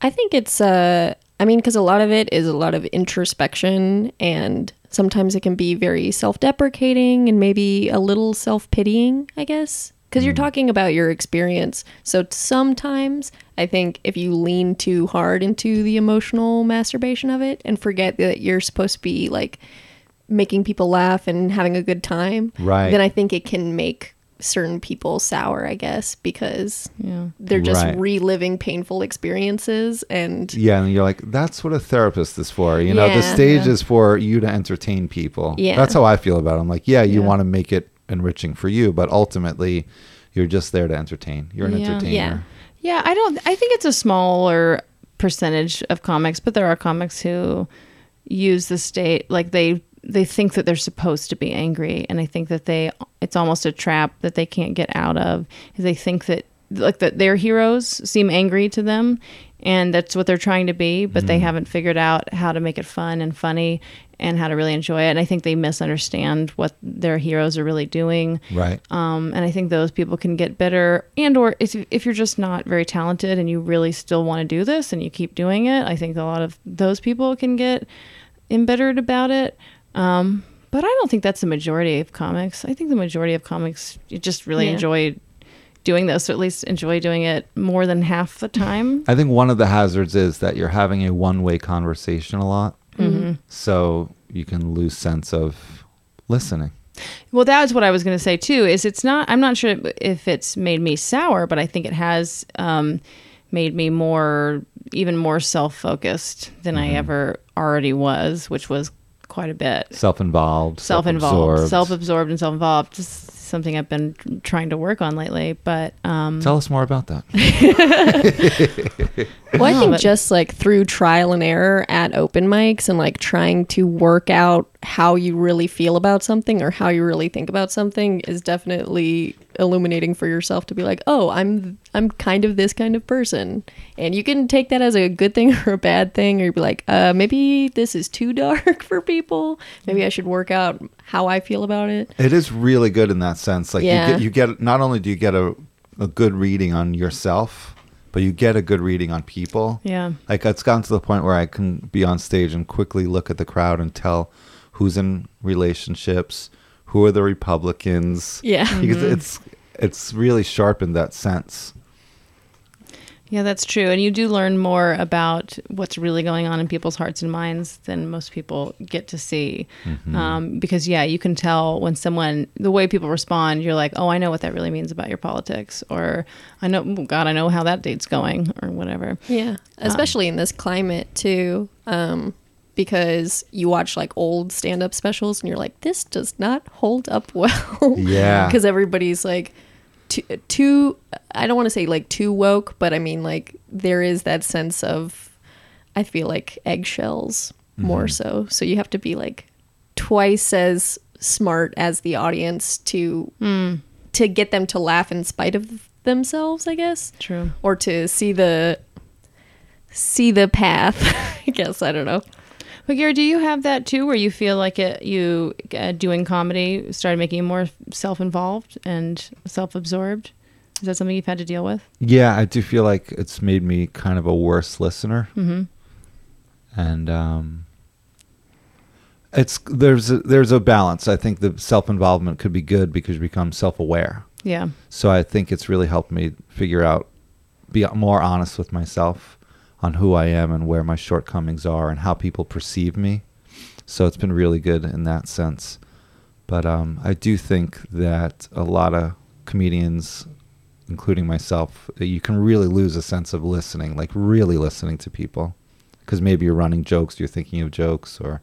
I think it's uh I mean cuz a lot of it is a lot of introspection and sometimes it can be very self-deprecating and maybe a little self-pitying, I guess. Because you're mm. talking about your experience. So sometimes I think if you lean too hard into the emotional masturbation of it and forget that you're supposed to be like making people laugh and having a good time, Right. then I think it can make certain people sour, I guess, because Yeah. they're just Right. reliving painful experiences and Yeah, and you're like, that's what a therapist is for. You know, the stage Yeah. is for you to entertain people. Yeah. That's how I feel about it. I'm like, yeah, you Yeah. want to make it enriching for you, but ultimately, you're just there to entertain. You're an Yeah. entertainer. Yeah. Yeah, I don't. I think it's a smaller percentage of comics, but there are comics who use the state like they they think that they're supposed to be angry, and I think that they it's almost a trap that they can't get out of. Is they think that like that their heroes seem angry to them, and that's what they're trying to be, but they mm-hmm. haven't figured out how to make it fun and funny and how to really enjoy it. And I think they misunderstand what their heroes are really doing Right. um, and I think those people can get better. And or if if you're just not very talented and you really still want to do this and you keep doing it, I think a lot of those people can get embittered about it. Um, but I don't think that's the majority of comics. I think the majority of comics just really Yeah. enjoy doing this, or at least enjoy doing it more than half the time. I think one of the hazards is that you're having a one way conversation a lot. Mm-hmm. So you can lose sense of listening. Well, that was what I was going to say too. Is it's not? I'm not sure if it's made me sour, but I think it has um, made me more, even more self-focused than I ever already was, which was quite a bit. Self involved, Self-involved, self-absorbed, and self-involved. Just something I've been trying to work on lately. But um, Tell us more about that. *laughs* Well, I think just like through trial and error at open mics and like trying to work out how you really feel about something or how you really think about something is definitely illuminating for yourself to be like, "Oh, I'm I'm kind of this kind of person." And you can take that as a good thing *laughs* or a bad thing or you'd be like, "Uh, maybe this is too *laughs* dark for people. Maybe I should work out how I feel about it." It is really good in that sense. Like Yeah. you get you get not only do you get a, a good reading on yourself, but you get a good reading on people. yeah, Like it's gotten to the point where I can be on stage and quickly look at the crowd and tell who's in relationships, who are the Republicans. Yeah. Because it's it's really sharp in that sense. yeah, that's true. And you do learn more about what's really going on in people's hearts and minds than most people get to see. Um, because yeah, you can tell when someone the way people respond. You're like, oh, I know what that really means about your politics, or I know, oh, God, I know how that date's going, or whatever. Yeah, especially in this climate too, um, because you watch like old stand-up specials and you're like, this does not hold up *laughs* well. Yeah. because everybody's like too, too. I don't want to say like too woke, but I mean like there is that sense of, I feel like eggshells more mm-hmm. so. So you have to be like twice as smart as the audience to hmm. to get them to laugh in spite of themselves. I guess True. or to see the see the path *laughs* i guess i don't know But Gary, do you have that too, where you feel like it, you uh, doing comedy started making you more self-involved and self-absorbed? Is that something you've had to deal with? Yeah, I do feel like it's made me kind of a worse listener. Mm-hmm. and um, it's there's a, there's a balance. I think the self involvement could be good because you become self aware. Yeah. So I think it's really helped me figure out, be more honest with myself on who I am and where my shortcomings are and how people perceive me. So it's been really good in that sense. But um, I do think that a lot of comedians, including myself, uh, you can really lose a sense of listening, like really listening to people. Because maybe you're running jokes, you're thinking of jokes, or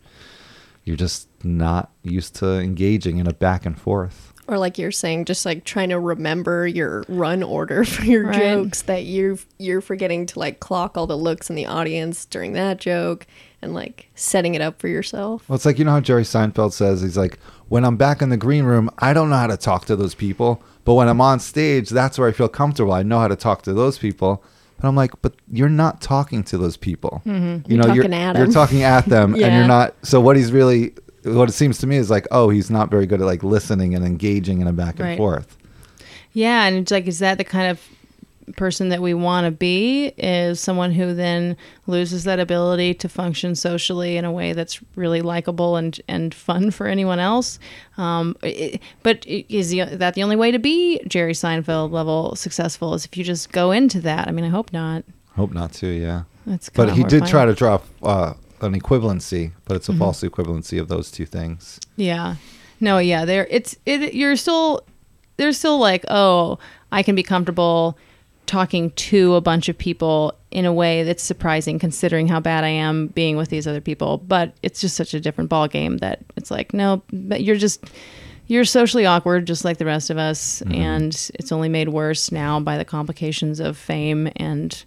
you're just not used to engaging in a back and forth. Or like you're saying just like trying to remember your run order *laughs* for your Right. jokes that you're you're forgetting to like clock all the looks in the audience during that joke and like setting it up for yourself Well, it's like you know how Jerry Seinfeld says he's like, when I'm back in the green room, I don't know how to talk to those people, but when I'm on stage, that's where I feel comfortable. I know how to talk to those people. But I'm like, but you're not talking to those people. Mm-hmm. You You're know, you're talking at you're 'em. talking at them, *laughs* and you're not. So what he's really, what it seems to me is like, oh, he's not very good at like listening and engaging in a back and Right. forth. Yeah, and it's like, is that the kind of person that we want to be is someone who then loses that ability to function socially in a way that's really likable and and fun for anyone else. Um, it- but is the, that the only way to be Jerry Seinfeld level successful? Is if you just go into that? I mean, I hope not. Hope not to, yeah. That's good. But he did try to draw uh, an equivalency, but Mm-hmm. it's a false equivalency of those two things. Yeah. No, yeah, there it's it you're still there's still like, oh, I can be comfortable talking to a bunch of people in a way that's surprising considering how bad I am being with these other people, but it's just such a different ball game that it's like, no, but you're just you're socially awkward just like the rest of us and it's only made worse now by the complications of fame and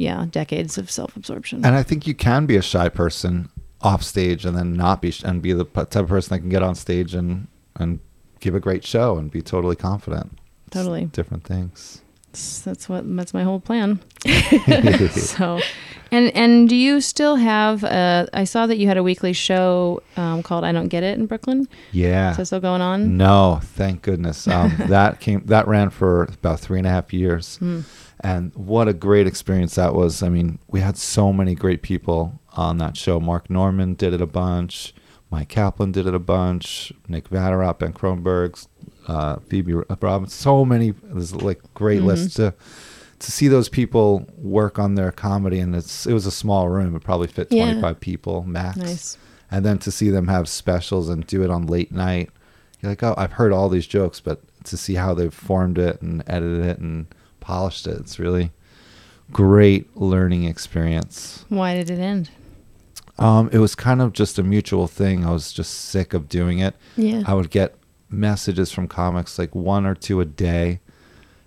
yeah, decades of self-absorption. And I think you can be a shy person off stage and then not be sh- and be the type of person that can get on stage and and give a great show and be totally confident. It's Totally. different things. That's- that's what that's my whole plan. *laughs* *laughs* so, and and do you still have? Uh, I saw that you had a weekly show um, called "I Don't Get It" in Brooklyn. Yeah. Is that still going on? No, thank goodness. Um, *laughs* that came that ran for about three and a half years, Hmm. And what a great experience that was. I mean, we had so many great people on that show. Mark Normand did it a bunch. Mike Kaplan did it a bunch. Nick Vatterott, Ben Kronberg, uh, Phoebe Robinson. So many. There's like great Mm-hmm. lists to to see those people work on their comedy, and it's it was a small room. It probably fit Yeah. 25 people max Nice. and then to see them have specials and do it on late night you're like oh i've heard all these jokes but to see how they've formed it and edited it and polished it it's really great learning experience Why did it end? um, it was kind of just a mutual thing i was just sick of doing it Yeah. i would get messages from comics like one or two a day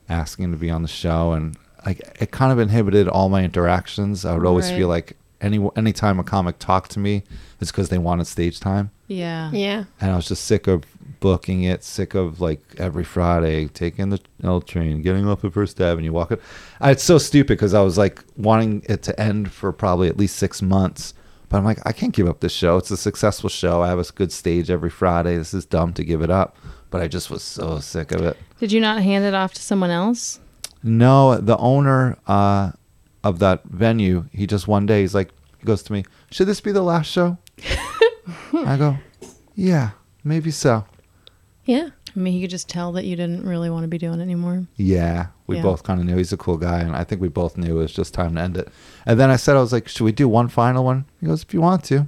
asking to be on the show and like it kind of inhibited all my interactions i would always Right. feel like any anytime a comic talked to me it's because they wanted stage time Yeah. Yeah. and I was just sick of booking it, sick of like every Friday taking the L train, getting off of First Avenue, walking. I, it's so stupid because I was like wanting it to end for probably at least six months, but I'm like I can't give up this show. It's a successful show. I have a good stage every Friday. This is dumb to give it up, but I just was so sick of it. Did you not hand it off to someone else? No, the owner uh, of that venue, he just one day he's like, he goes to me, "Should this be the last show?" *laughs* I go, "Yeah, maybe so." Yeah. I mean, you could just tell that you didn't really want to be doing it anymore. Yeah, we Yeah. both kind of knew he's a cool guy, and I think we both knew it was just time to end it. And then I said, I was like, "Should we do one final one?" He goes, "If you want to."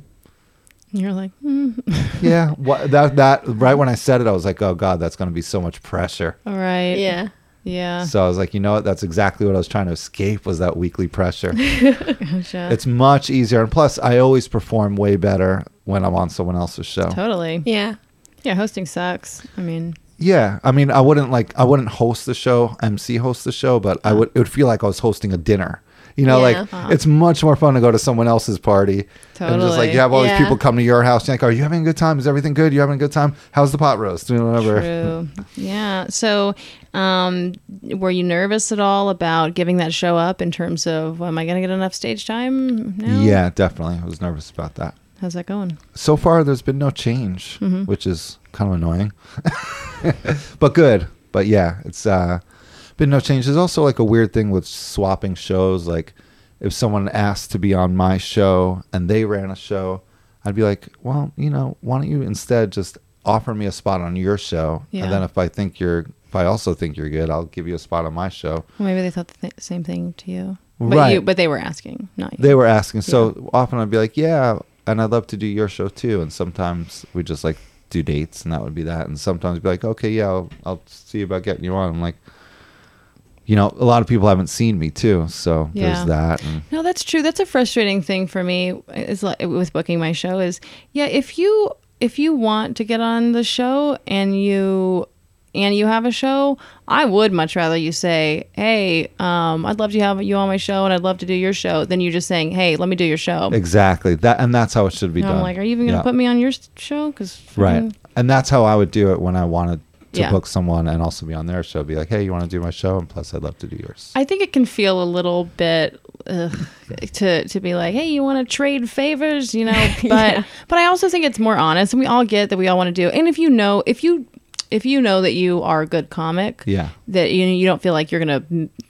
And you're like, mm, *laughs* Yeah, what, that that right when I said it, I was like, "Oh God, that's going to be so much pressure." all right. Yeah. Yeah. So I was like, you know what? That's exactly what I was trying to escape was that weekly pressure. *laughs* Gotcha. it's much easier, and plus, I always perform way better when I'm on someone else's show. totally. Yeah. Yeah. Hosting sucks. I mean, Yeah, I mean, I wouldn't like I wouldn't host the show, MC host the show, but I would. It would feel like I was hosting a dinner. You know, Yeah. like Uh-huh. it's much more fun to go to someone else's party and just like Totally. you have all these people come to your house. You're like, are you having a good time? Is everything good? You having a good time? How's the pot roast? You know, whatever. True. Yeah. So, um, were you nervous at all about giving that show up in terms of, am I going to get enough stage time? now? Yeah, definitely. I was nervous about that. How's that going? So far, there's been no change, Mm-hmm. which is kind of annoying, *laughs* but good. But yeah, it's uh, been no change. There's also like a weird thing with swapping shows. Like if someone asked to be on my show and they ran a show, I'd be like, well, you know, why don't you instead just offer me a spot on your show, Yeah. and then if I think you're, if I also think you're good, I'll give you a spot on my show. Well, maybe they thought the th- same thing to you. But Right. You, but they were asking, not you. They were asking. So often I'd be like, yeah, and I'd love to do your show too. And sometimes we just like do dates and that would be that. And sometimes be like, okay, yeah, I'll, I'll see about getting you on. I'm like, you know, a lot of people haven't seen me too. So Yeah. there's that. And No, that's true. That's a frustrating thing for me is like with booking my show is yeah, if you if you want to get on the show and you and you have a show, I would much rather you say, "Hey, um, I'd love to have you on my show and I'd love to do your show," than you just saying, "Hey, let me do your show." exactly that. And that's how it should be And done. I'm like, "Are you even going to Yeah. put me on your show?" Cuz Right. And that's how I would do it when I wanted to Yeah. book someone and also be on their show. Be like, hey, you want to do my show? And plus, I'd love to do yours. I think it can feel a little bit ugh, to to be like, hey, you want to trade favors, you know? *laughs* But Yeah. but I also think it's more honest, and we all get that we all want to do. And if you know, if you if you know that you are a good comic, Yeah. that you you don't feel like you're gonna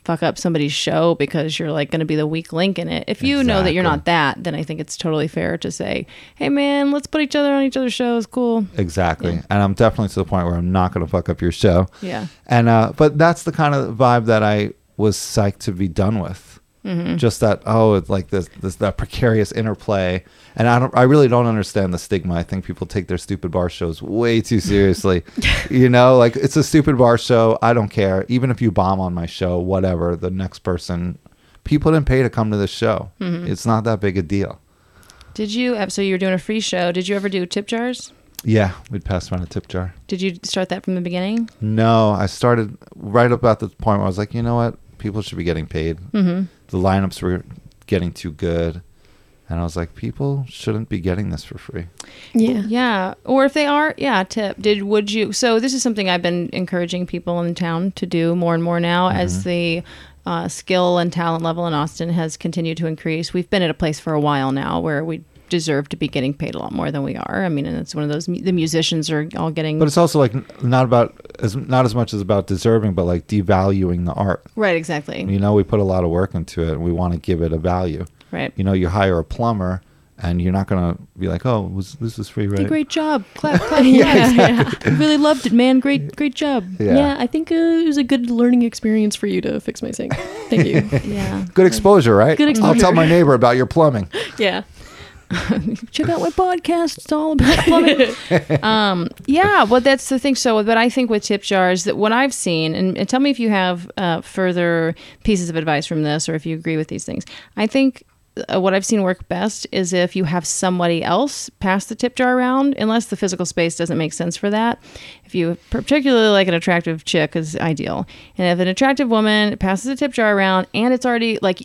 fuck up somebody's show because you're like gonna be the weak link in it. If you know that you're not that, then I think it's totally fair to say, "Hey, man, let's put each other on each other's shows. Cool." Exactly. And I'm definitely to the point where I'm not going to fuck up your show. Yeah. And uh, but that's the kind of vibe that I was psyched to be done with. Mm-hmm. Just that oh, it's like this this that precarious interplay, and I don't I really don't understand the stigma. I think people take their stupid bar shows way too *laughs* seriously. you know, like it's a stupid bar show. I don't care. Even if you bomb on my show, whatever. The next person, people didn't pay to come to this show. Mm-hmm. It's not that big a deal. Did you? So you were doing a free show. Did you ever do tip jars? Yeah, we'd pass around a tip jar. Did you start that from the beginning? No, I started right about the point where I was like, you know what, people should be getting paid. Mm-hmm. The lineups were getting too good, and I was like, people shouldn't be getting this for free. Yeah. Yeah, or if they are, yeah, tip. Did would you? So this is something I've been encouraging people in town to do more and more now as the uh, skill and talent level in Austin has continued to increase. We've been at a place for a while now where we deserve to be getting paid a lot more than we are. I mean, and it's one of those the musicians are all getting But it's also like not about as not as much as about deserving, but like devaluing the art. right. Exactly. You know, we put a lot of work into it, and we want to give it a value. Right. You know, you hire a plumber, and you're not gonna be like, oh, was this is free, Did right? great job. *laughs* Clap, clap. yeah, *laughs* really loved it, man. Great, great job. Yeah. I think uh, it was a good learning experience for you to fix my sink. Thank you. *laughs* Yeah. Good exposure, right? Good exposure. I'll tell my neighbor about your plumbing. yeah. *laughs* check out my podcast. It's all about plumbing. *laughs* um, yeah, well, that's the thing. So, but I think with tip jars, that what I've seen, and, and tell me if you have uh, further pieces of advice from this, or if you agree with these things. I think. Uh, what I've seen work best is if you have somebody else pass the tip jar around, unless the physical space doesn't make sense for that. If you particularly like an attractive chick is ideal, and if an attractive woman passes a tip jar around and it's already like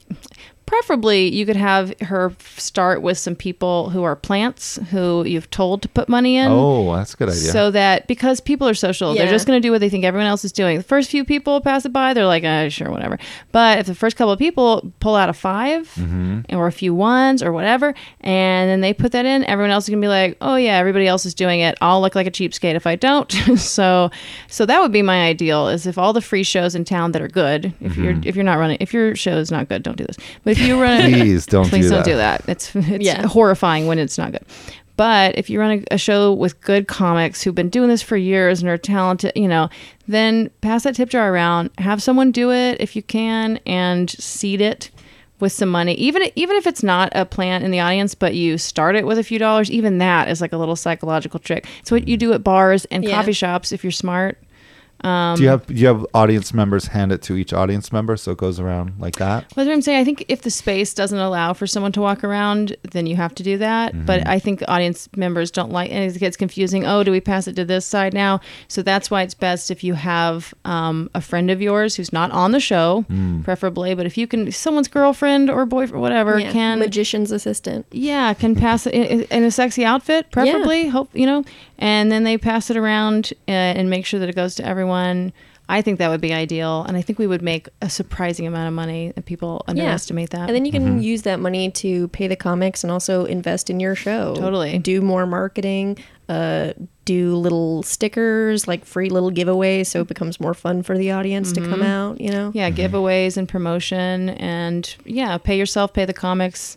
preferably you could have her start with some people who are plants who you've told to put money in. Oh, that's a good idea. so that because people are social they're just going to do what they think everyone else is doing. The first few people pass it by they're like uh, sure whatever. But if the first couple of people pull out a 5 Mm-hmm. or a few ones or whatever and then they put that in everyone else is going to be like oh yeah everybody else is doing it. I'll look like a cheapskate if i don't *laughs* so so that would be my ideal is if all the free shows in town that are good if you're Mm-hmm. if you're not running if your show is not good don't do this but if you run *laughs* Please don't please do don't that. do that it's it's Yeah. horrifying when it's not good but if you run a, a show with good comics who've been doing this for years and are talented you know then pass that tip jar around have someone do it if you can and seed it with some money even even if it's not a plant in the audience but you start it with a few dollars even that is like a little psychological trick it's what you do at bars and Yeah. coffee shops if you're smart Um, do you have do you have audience members hand it to each audience member so it goes around like that? Well, that's what I'm saying. I think if the space doesn't allow for someone to walk around, then you have to do that. Mm-hmm. But I think audience members don't like, and it gets confusing. Oh, do we pass it to this side now? So that's why it's best if you have um, a friend of yours who's not on the show, Mm. preferably. But if you can, someone's girlfriend or boyfriend, whatever, Yeah. can magician's assistant. yeah, can pass it in, in a sexy outfit, preferably. Hope you know, and then they pass it around uh, and make sure that it goes to everyone. I think that would be ideal, and I think we would make a surprising amount of money. And people underestimate that. And then you can Mm-hmm. use that money to pay the comics and also invest in your show. Totally. Do more marketing, uh, do little stickers, like free little giveaways so it becomes more fun for the audience to come out, you know? Mm-hmm. yeah, giveaways and promotion, and yeah, pay yourself, pay the comics.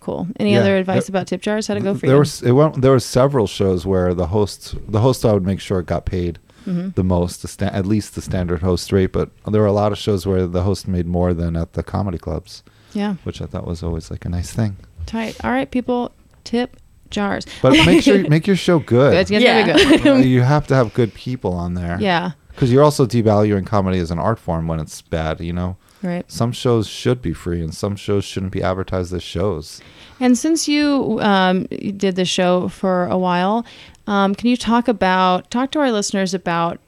Cool. Any Yeah. other advice There- about tip jars? How to go for there you? was it went, there were several shows where the host the host I would make sure got paid Mm-hmm. the most the sta- at least the standard host rate but there were a lot of shows where the host made more than at the comedy clubs yeah, which I thought was always like a nice thing tight. All right, people, tip jars. but make sure *laughs* make your show good gonna Yeah. good. *laughs* You have to have good people on there yeah, because you're also devaluing comedy as an art form when it's bad you know right. some shows should be free and some shows shouldn't be advertised as shows And since you um, did the show for a while, um, can you talk about talk to our listeners about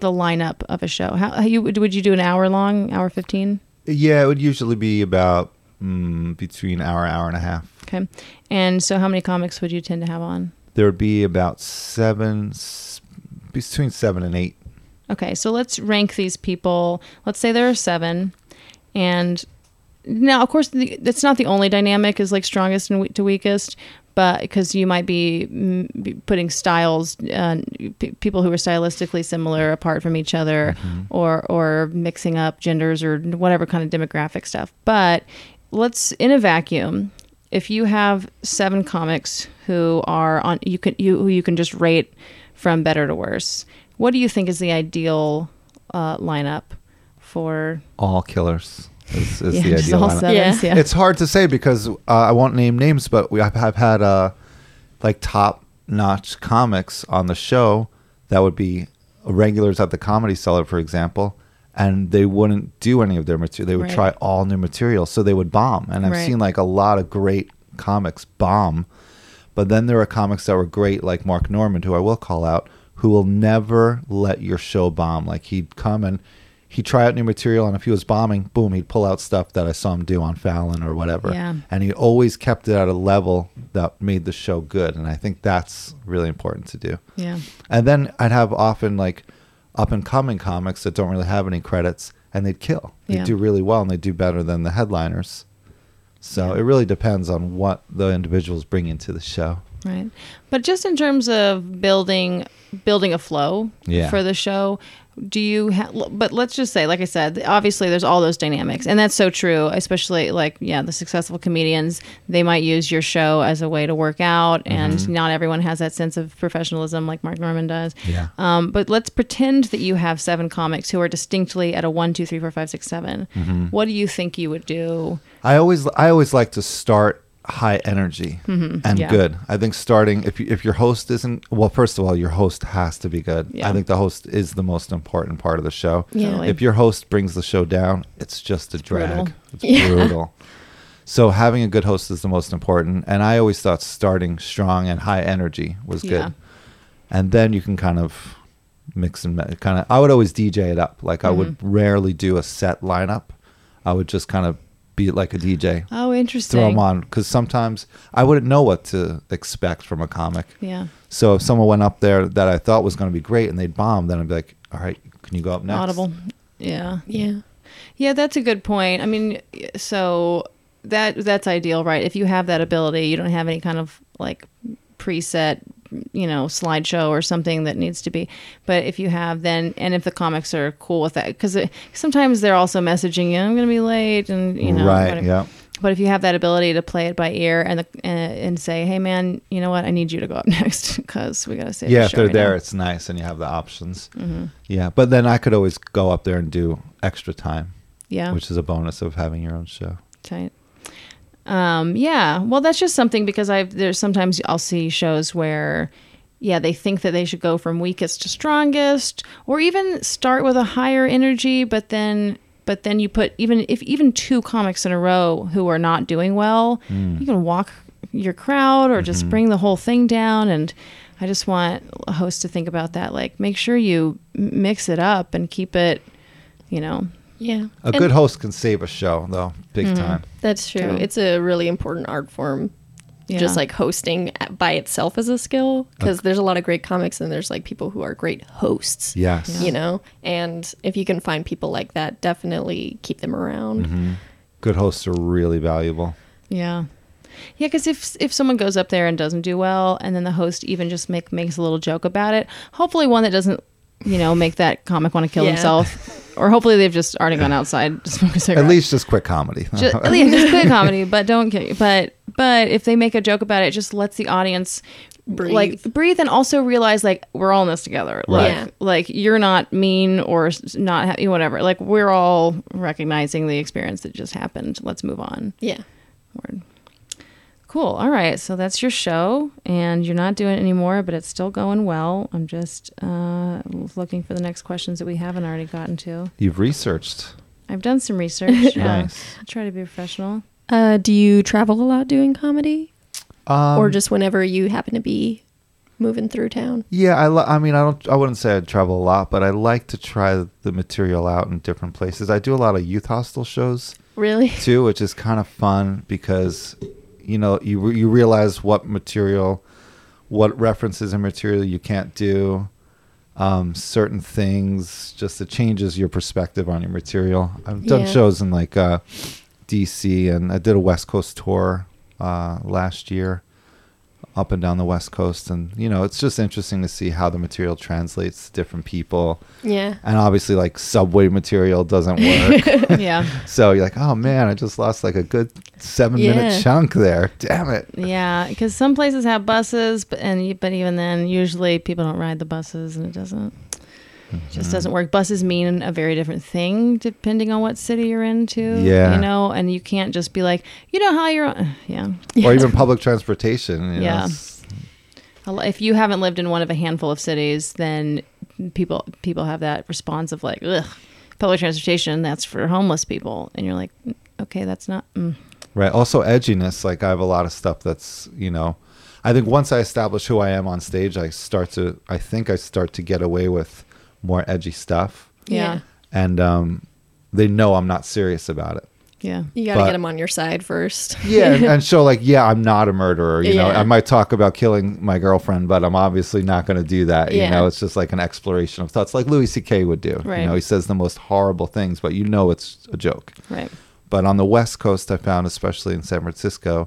the lineup of a show? How, how you would you do an hour long, hour fifteen? yeah it would usually be about mm, between hour hour and a half Okay, and so how many comics would you tend to have on? there would be about seven between seven and eight Okay, so let's rank these people. Let's say there are seven, and now, of course, the, that's not the only dynamic is like strongest and we- to weakest, but because you might be, mm, be putting styles, uh, p- people who are stylistically similar apart from each other, or or mixing up genders or whatever kind of demographic stuff. But let's in a vacuum. If you have seven comics who are on, you can you who you can just rate from better to worse. What do you think is the ideal uh, lineup for? All killers is, is Yeah, the just ideal all sevens, Yeah. yeah. It's hard to say because uh, I won't name names, but we have, have had uh, like top notch comics on the show that would be regulars at the Comedy Cellar, for example, and they wouldn't do any of their material. They would Right. try all new material, so they would bomb. And I've Right. seen like a lot of great comics bomb, but then there are comics that were great, like Mark Normand, who I will call out, who will never let your show bomb. Like he'd come and he'd try out new material, and if he was bombing, boom, he'd pull out stuff that I saw him do on Fallon or whatever. Yeah. And he always kept it at a level that made the show good, and I think that's really important to do. Yeah. And then I'd have often like up and coming comics that don't really have any credits, and they'd kill. They Yeah. do really well, and they do better than the headliners. So Yeah. it really depends on what the individuals bring into the show. Right. But just in terms of building building a flow Yeah. for the show, do you ha- but let's just say like I said, obviously there's all those dynamics and that's so true, especially like yeah, the successful comedians, they might use your show as a way to work out and Mm-hmm. not everyone has that sense of professionalism like Mark Normand does. Yeah. Um, but let's pretend that you have seven comics who are distinctly at a one, two, three, four, five, six, seven. Mm-hmm. What do you think you would do? I always I always like to start high energy and Mm-hmm. Yeah. good. I think starting if you, if your host isn't well, first of all, your host has to be good. Yeah. I think the host is the most important part of the show. Yeah. Totally. If your host brings the show down, it's just a drag. brutal. It's Yeah. brutal. *laughs* So having a good host is the most important, and I always thought starting strong and high energy was Yeah. good, and then you can kind of mix and kind of. I would always DJ it up. Like I would Mm-hmm. rarely do a set lineup. I would just kind of be like a DJ Oh, interesting. throw them on because sometimes I wouldn't know what to expect from a comic. Yeah. So if someone went up there that I thought was going to be great and they'd bomb, then I'd be like, "All right, can you go up next?" Audible. Yeah. Yeah. Yeah, that's a good point. I mean, so that that's ideal, right? If you have that ability, you don't have any kind of like preset, you know, slideshow or something that needs to be. But if you have then, and if the comics are cool with that, because sometimes they're also messaging you, "I'm going to be late," and you know, right? whatever. Yeah. But if you have that ability to play it by ear and the, and, and say, "Hey, man, you know what? I need you to go up *laughs* next because we got to save." Yeah, the if they're right there, now." it's nice and you have the options. Mm-hmm. Yeah, but then I could always go up there and do extra time, yeah, which is a bonus of having your own show. Tight. Um, yeah. Well, that's just something because I've there's sometimes I'll see shows where yeah, they think that they should go from weakest to strongest or even start with a higher energy, but then but then you put even if even two comics in a row who are not doing well, you can walk your crowd or just bring the whole thing down. And I just want a host to think about that like make sure you mix it up and keep it, you know, Yeah. A And good host can save a show, though, big Mm-hmm. time. That's true. True. It's a really important art form. Yeah. Just like hosting by itself as a skill, because there's a lot of great comics and there's like people who are great hosts. Yes. You know, and if you can find people like that, definitely keep them around. Mm-hmm. Good hosts are really valuable. Yeah. Yeah, because if if someone goes up there and doesn't do well, and then the host even just make makes a little joke about it, hopefully one that doesn't, you know, make that comic want to kill Yeah. himself, or hopefully they've just already gone outside to smoke a cigarette. At least just quick comedy. just, *laughs* yeah, just quit comedy, but don't kill. But but if they make a joke about it, it just lets the audience Breathe. like breathe and also realize like we're all in this together. Like Yeah. like you're not mean or not ha- whatever. Like we're all recognizing the experience that just happened. Let's move on. Yeah. Word. Cool. All right. So that's your show, and you're not doing it anymore, but it's still going well. I'm just uh, looking for the next questions that we haven't already gotten to. You've researched. I've done some research. *laughs* yeah. Nice. I try to be professional. Uh, do you travel a lot doing comedy, Um, or just whenever you happen to be moving through town? Yeah, I, li- I mean, I don't. I wouldn't say I travel a lot, but I like to try the material out in different places. I do a lot of youth hostel shows Really? too, which is kind of fun because you know you re- you realize what material, what references and material you can't do, um, certain things. Just it changes your perspective on your material. I've done Yeah. shows in like uh, D.C. and I did a West Coast tour uh, last year. Up and down the West Coast, and you know, it's just interesting to see how the material translates to different people. Yeah. And obviously, like subway material doesn't work. *laughs* yeah. *laughs* so you're like, oh man, I just lost like a good seven Yeah. minute chunk there. Damn it. Yeah, because some places have buses, but and but even then, usually people don't ride the buses, and it doesn't just Mm-hmm. doesn't work. Buses mean a very different thing depending on what city you're into. Yeah. you know, and you can't just be like, you know how you're. on-" *laughs* Yeah, Or even public transportation. You know, Yeah. it's- if you haven't lived in one of a handful of cities, then people people have that response of like, ugh, public transportation that's for homeless people, and you're like, "Mm, okay, that's not. Mm. Right. Also, edginess. Like I have a lot of stuff that's you know, I think once I establish who I am on stage, I start to. I think I start to get away with more edgy stuff, Yeah, and um, they know I'm not serious about it. yeah, You got to get them on your side first. Yeah, and, *laughs* and show like, yeah, I'm not a murderer. You know, I might talk about killing my girlfriend, but I'm obviously not going to do that. You know, it's just like an exploration of thoughts, like Louis C.K. would do. Right. You know, he says the most horrible things, but you know it's a joke. right. But on the West Coast, I found, especially in San Francisco,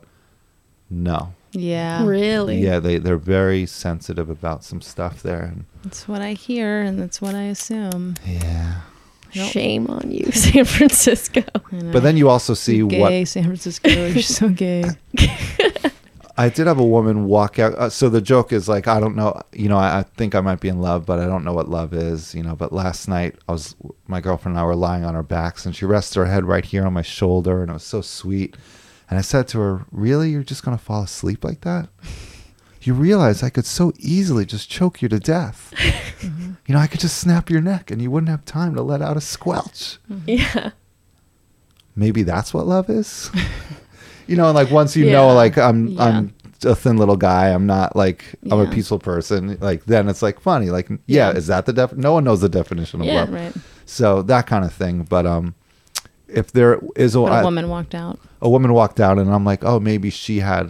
no. Yeah, Really? Yeah, they they're very sensitive about some stuff there. And That's what I hear, and that's what I assume. yeah, Nope. Shame on you, *laughs* San Francisco. But then you also see gay what San Francisco. You're *laughs* so gay. *laughs* I did have a woman walk out. Uh, so the joke is like, I don't know, you know, I, I think I might be in love, but I don't know what love is, you know. But last night, I was, my girlfriend and I were lying on our backs, and she rested her head right here on my shoulder, and it was so sweet. And I said to her, Really? You're just going to fall asleep like that? You realize I could so easily just choke you to death. *laughs* You know, I could just snap your neck and you wouldn't have time to let out a squelch. Yeah. Maybe that's what love is. *laughs* you know, and like once you Yeah. know, like I'm Yeah. I'm a thin little guy. I'm not like I'm a peaceful person. Like then it's like funny. Like yeah, Yeah. is that the def? No one knows the definition of Yeah, love. right. So that kind of thing. But um, if there is a, But I- a woman walked out. A woman walked out, and I'm like, oh, maybe she had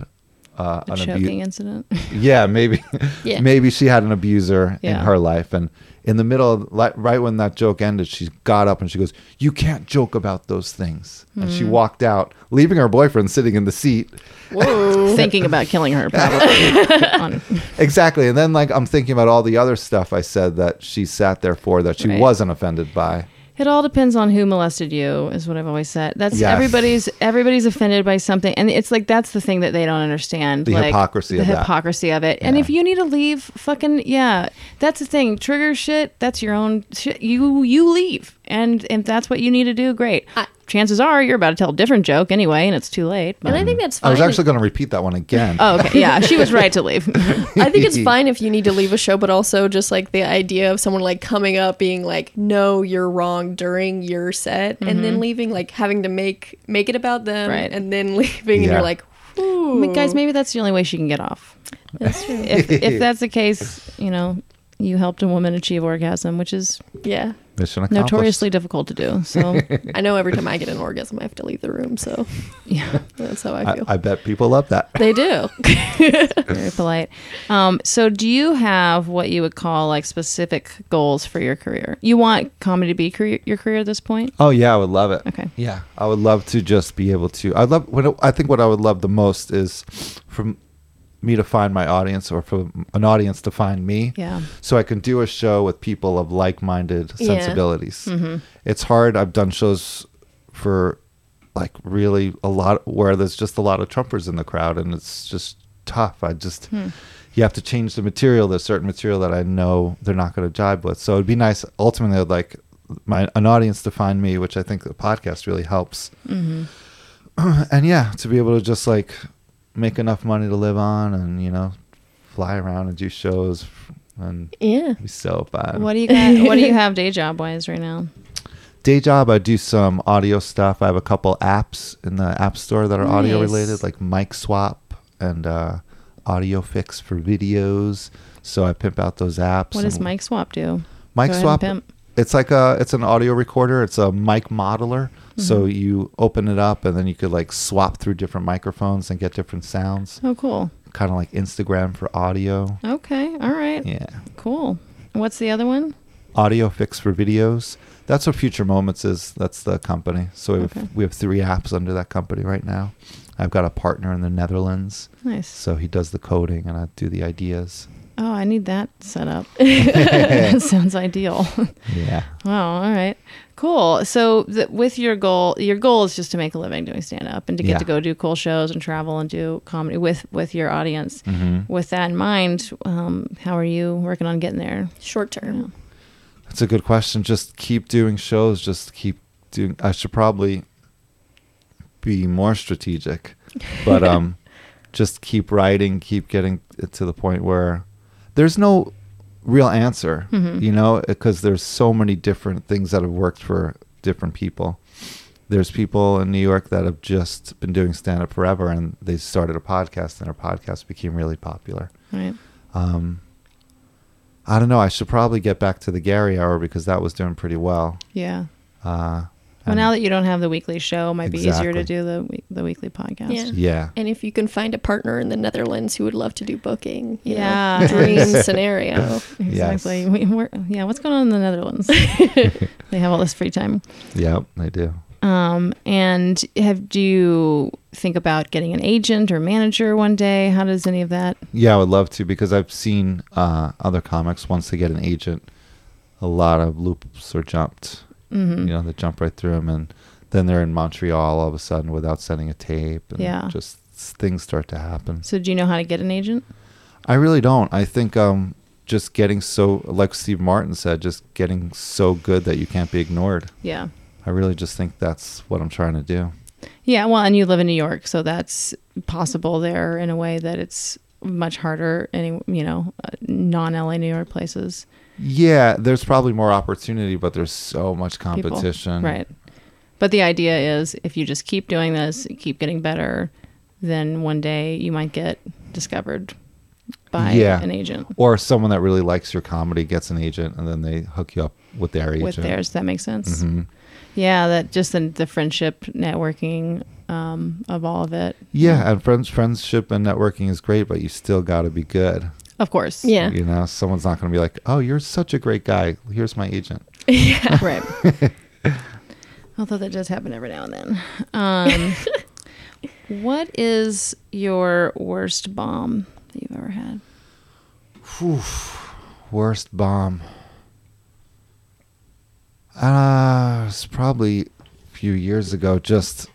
uh, A an choking abuse. incident. *laughs* Yeah, maybe. *laughs* Yeah. maybe she had an abuser in her life, and in the middle, of, like, right when that joke ended, she got up and she goes, "You can't joke about those things," and Mm. she walked out, leaving her boyfriend sitting in the seat. *laughs* Thinking about killing her, probably. Exactly, and then like I'm thinking about all the other stuff I said that she sat there for that she Right. wasn't offended by. It all depends on who molested you, is what I've always said. That's Yes. everybody's everybody's offended by something, and it's like that's the thing that they don't understand. The like, hypocrisy the of that. hypocrisy of it. And if you need to leave, fucking yeah, that's the thing. Trigger shit. That's your own shit. You you leave, and if that's what you need to do, great. I- Chances are you're about to tell a different joke anyway, and it's too late. And I think that's I was actually going to repeat that one again. oh, okay, yeah, she was right to leave. *laughs* I think it's *laughs* fine if you need to leave a show, but also just like the idea of someone like coming up being like, "No, you're wrong" during your set, and then mm-hmm. leaving, like having to make make it about them, Right. and then *laughs* leaving, and you're like, I mean, guys, maybe that's the only way she can get off. that's true." If if that's the case, you know, you helped a woman achieve orgasm, which is yeah, Mission accomplished. notoriously difficult to do. So *laughs* I know every time I get an orgasm, I have to leave the room, so *laughs* yeah, that's how I I, feel. I bet people love that. they do. *laughs* very polite. Um, so do you have what you would call like specific goals for your career? You want comedy to be career, your career at this point? Oh yeah, I would love it. Okay. Yeah, I would love to just be able to. I love. What I think what I would love the most is from me to find my audience, or for an audience to find me. Yeah. So I can do a show with people of like-minded Yeah. sensibilities. Mm-hmm. It's hard. I've done shows for like really a lot where there's just a lot of Trumpers in the crowd, and it's just tough. I just. Hmm. You have to change the material. There's certain material that I know they're not going to jibe with. So it'd be nice. Ultimately, I'd like my an audience to find me, which I think the podcast really helps. Mm-hmm. *clears throat* And yeah, to be able to just like make enough money to live on, and you know, fly around and do shows, and Yeah. be so fun. What do you got? What do you *laughs* have day job wise right now? Day job, I do some audio stuff. I have a couple apps in the app store that are audio related, like Mic Swap and uh, Audio Fix for videos. So I pimp out those apps. What does mic Swap do? Mic Swap. It's like a it's an audio recorder. It's a mic modeler. So Mm-hmm. you open it up and then you could like swap through different microphones and get different sounds. Oh, cool. Kind of like Instagram for audio. Okay. All right. Yeah. Cool. What's the other one? Audio Fix for videos. That's what Future Moments is. That's the company. So we have, Okay. we have three apps under that company right now. I've got a partner in the Netherlands, Nice. so he does the coding and I do the ideas. Oh, I need that set up. *laughs* that sounds ideal. Yeah. Wow. All right. Cool. So, th- with your goal, your goal is just to make a living doing stand up and to get Yeah. to go do cool shows and travel and do comedy with with your audience. hmm With that in mind, um, how are you working on getting there? Short term. That's a good question. Just keep doing shows. Just keep doing. I should probably be more strategic, but *laughs* um, just keep writing. Keep getting it to the point where there's no real answer. Mhm. You know, because there's so many different things that have worked for different people. There's people in New York that have just been doing stand up forever, and they started a podcast, and their podcast became really popular. Right. Um, I don't know. I should probably get back to the Gary Hour because that was doing pretty well. Yeah. Uh, Well, now that you don't have the weekly show, it might be easier to do the the weekly podcast. Yeah. yeah, And if you can find a partner in the Netherlands who would love to do booking, Yeah. know, *laughs* dream scenario. *laughs* Exactly. Yes. We, we're, yeah. What's going on in the Netherlands? *laughs* they have all this free time. yep, they do. Um, and have do you think about getting an agent or manager one day? How does any of that? Yeah, I would love to because I've seen uh, other comics once they get an agent, a lot of loops are jumped. Mhm. You know, they jump right through them, and then they're in Montreal all of a sudden without sending a tape, and Yeah. just things start to happen. So do you know how to get an agent? I really don't. I think um, just getting so, like Steve Martin said, just getting so good that you can't be ignored. Yeah. I really just think that's what I'm trying to do. Yeah. Well, and you live in New York, so that's possible there in a way that it's much harder. Any you know, uh, non LA New York places. Yeah, there's probably more opportunity, but there's so much People. competition. Right. But the idea is if you just keep doing this, keep getting better, then one day you might get discovered by Yeah. an agent Or someone that really likes your comedy gets an agent, and then they hook you up with their agent. with theirs. That makes sense. hmm Yeah, that just the, the friendship networking um, of all of it. Yeah, and friends, friendship and networking is great, but you still got to be good. Of course. Yeah. You know, someone's not going to be like, "Oh, you're such a great guy. Here's my agent." *laughs* yeah. Right. *laughs* Although that does happen every now and then. Um, *laughs* what is your worst bomb that you've ever had? Whew. Worst bomb. Uh, it's probably a few years ago. Just,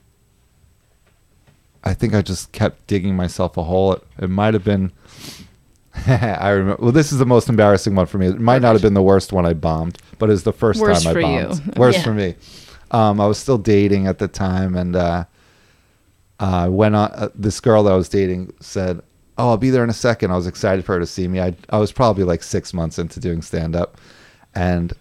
I think I just kept digging myself a hole. It, it might have been. *laughs* I remember. Well, this is the most embarrassing one for me. It might not have been the worst one I bombed, but it's the first time I for you. bombed. *laughs* Worst Yeah. for me. Um, I was still dating at the time, and uh, uh, went on. Uh, this girl that I was dating said, "Oh, I'll be there in a second. I was excited for her to see me. I I was probably like six months into doing stand up, and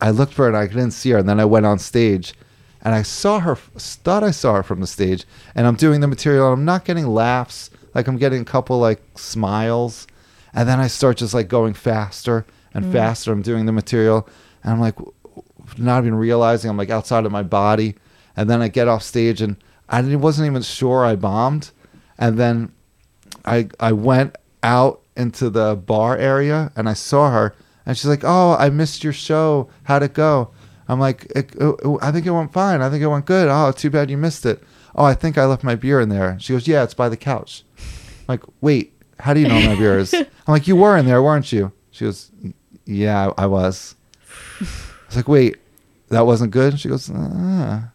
I looked for her and I didn't see her. And then I went on stage, and I saw her. Thought I saw her from the stage, and I'm doing the material. And I'm not getting laughs. Like I'm getting a couple like smiles, and then I start just like going faster and mm. faster. I'm doing the material, and I'm like not even realizing I'm like outside of my body. And then I get off stage and I didn't- wasn't even sure I bombed. And then I I went out into the bar area and I saw her and she's like, "Oh, I missed your show. How'd it go?" I'm like, it, it- "I think it went fine. I think it went good. Oh, too bad you missed it. Oh, I think I left my beer in there." She goes, "Yeah, it's by the couch." I'm like, "Wait, how do you know my *laughs* beer is?" I'm like, "You were in there, weren't you?" She goes, "Yeah, I was." I was like, "Wait, that wasn't good." She goes, ah.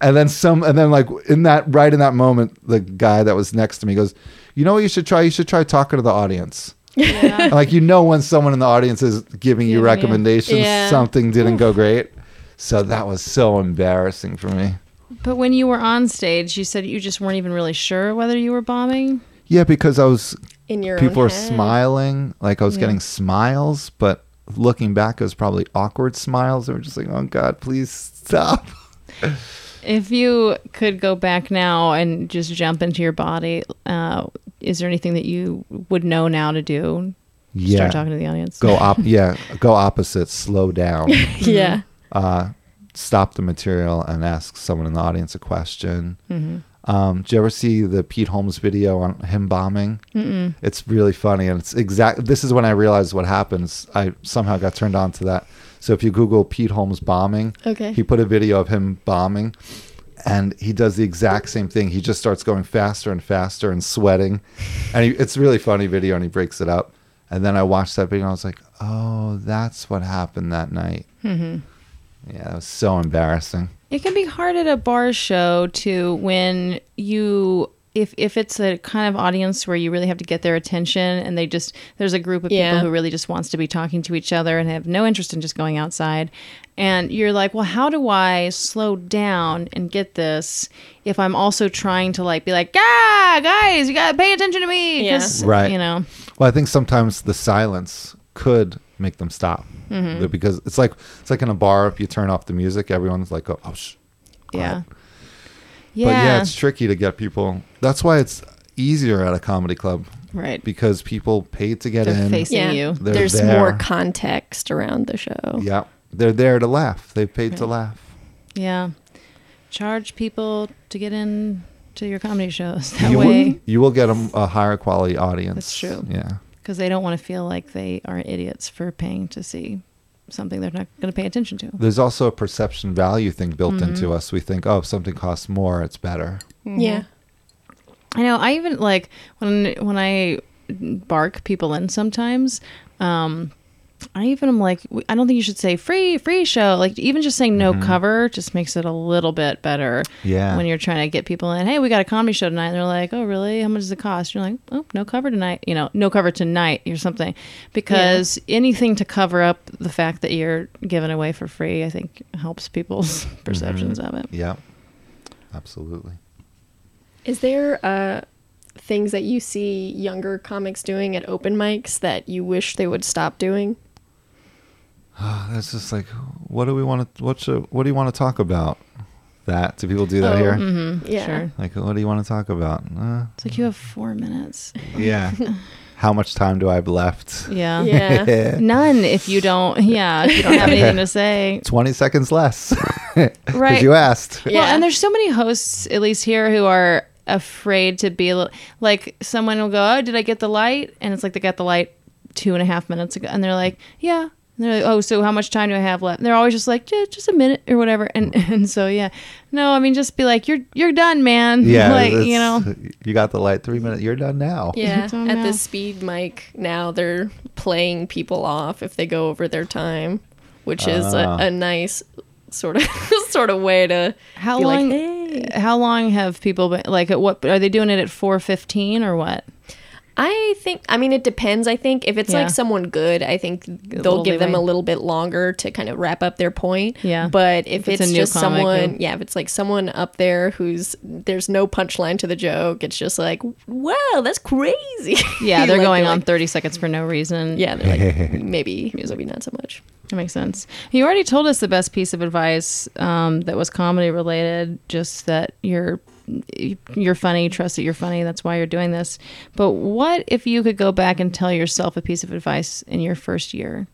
And then some, and then like in that right in that moment, the guy that was next to me goes, "You know what you should try? You should try talking to the audience. Yeah. like you know when someone in the audience is giving you you- recommendations, Yeah. something didn't go great. So that was so embarrassing for me. but when you were on stage, you said you just weren't even really sure whether you were bombing. Yeah, because I was In your people own were head. smiling, like I was Yeah. getting smiles, but looking back, it was probably awkward smiles. They were just like, "Oh God, please stop." *laughs* If you could go back now and just jump into your body, uh, is there anything that you would know now to do? Yeah, Start talking to the audience. go *laughs* op. Yeah, go opposite. Slow down. *laughs* Yeah. uh, stop the material and ask someone in the audience a question. Mhm. Um, did you ever see the Pete Holmes video on him bombing? Mm-mm. It's really funny, and it's exact. This is when I realized what happens. I somehow got turned on to that. So if you Google Pete Holmes bombing, Okay. he put a video of him bombing, and he does the exact same thing. He just starts going faster and faster and sweating, and he, it's a really funny video, and he breaks it up. And then I watched that video, and I was like, "Oh, that's what happened that night." Mm-hmm. Yeah, that was so embarrassing. It can be hard at a bar show to when you if if it's a kind of audience where you really have to get their attention and they just there's a group of Yeah. people who really just wants to be talking to each other and have no interest in just going outside and you're like well how do i slow down and get this if i'm also trying to like be like ah guys you gotta pay attention to me 'cause, Right. you know Well, I think sometimes the silence could make them stop Mm-hmm. because it's like it's like in a bar. If you turn off the music, everyone's like, "Oh, oh shh." yeah yeah. But yeah, it's tricky to get people. That's why it's easier at a comedy club right because people pay to get They're in. facing Yeah. you They're There's there. more context around the show. Yeah, they're there to laugh. They paid to laugh. yeah charge people to get in to your comedy shows that you way will, you will get a, a higher quality audience. That's true. Yeah, because they don't want to feel like they are idiots for paying to see something they're not going to pay attention to. there's also a perception value thing built Mm-hmm. into us. We think, oh, if something costs more, it's better. Yeah. I know. I even like when when I bark people in sometimes. Um, I even am like, I don't think you should say free free show. Like even just saying no cover just makes it a little bit better. Yeah. When you're trying to get people in, hey, we got a comedy show tonight. And they're like, oh, really? How much does it cost? You're like, oh, no cover tonight. You know, no cover tonight or something. Because anything to cover up the fact that you're giving away for free, I think helps people's *laughs* perceptions of it. Yeah, absolutely. Is there uh, things that you see younger comics doing at open mics that you wish they would stop doing? *sighs* That's just like, what do we want to? What should, What do you want to talk about? That do people do that Oh, here? Mm-hmm. Yeah. Sure. Like, what do you want to talk about? Uh, It's like you have four minutes. yeah. *laughs* How much time do I have left? Yeah. Yeah. *laughs* None if you don't, yeah, if you don't have anything to say. 20 seconds less. *laughs* Because Right. you asked. Well, Yeah. and there's so many hosts, at least here, who are afraid to be a li- like someone will go, "Oh, did I get the light?" And it's like they got the light two and a half minutes ago, and they're like, "Yeah." And they're like, "Oh, so how much time do I have left?" And they're always just like, "Yeah, just a minute or whatever." And *laughs* and so yeah, no, I mean, just be like, "You're you're done, man." *laughs* Yeah. like you know, You got the light three minutes. You're done now. Yeah. Don't At know. the speed mic now, they're playing people off if they go over their time, which is Ah. a, a nice sort of *laughs* sort of way to how be like, long? "Hey." How long have people been like? At what are they doing it at four fifteen or what? I think. I mean, it depends. I think if it's Yeah. like someone good, I think they'll little give them a little bit longer to kind of wrap up their point. Yeah. But if, If it's it's, just someone, who- yeah, if it's like someone up there who's there's no punchline to the joke, it's just like, wow, that's crazy. *laughs* Yeah, they're Like, going on like- thirty seconds for no reason. yeah, they're like *laughs* maybe maybe not so much. That makes sense. You already told us the best piece of advice um, that was comedy related, just that you're you're funny, trust that you're funny, that's why you're doing this. But what if you could go back and tell yourself a piece of advice in your first year?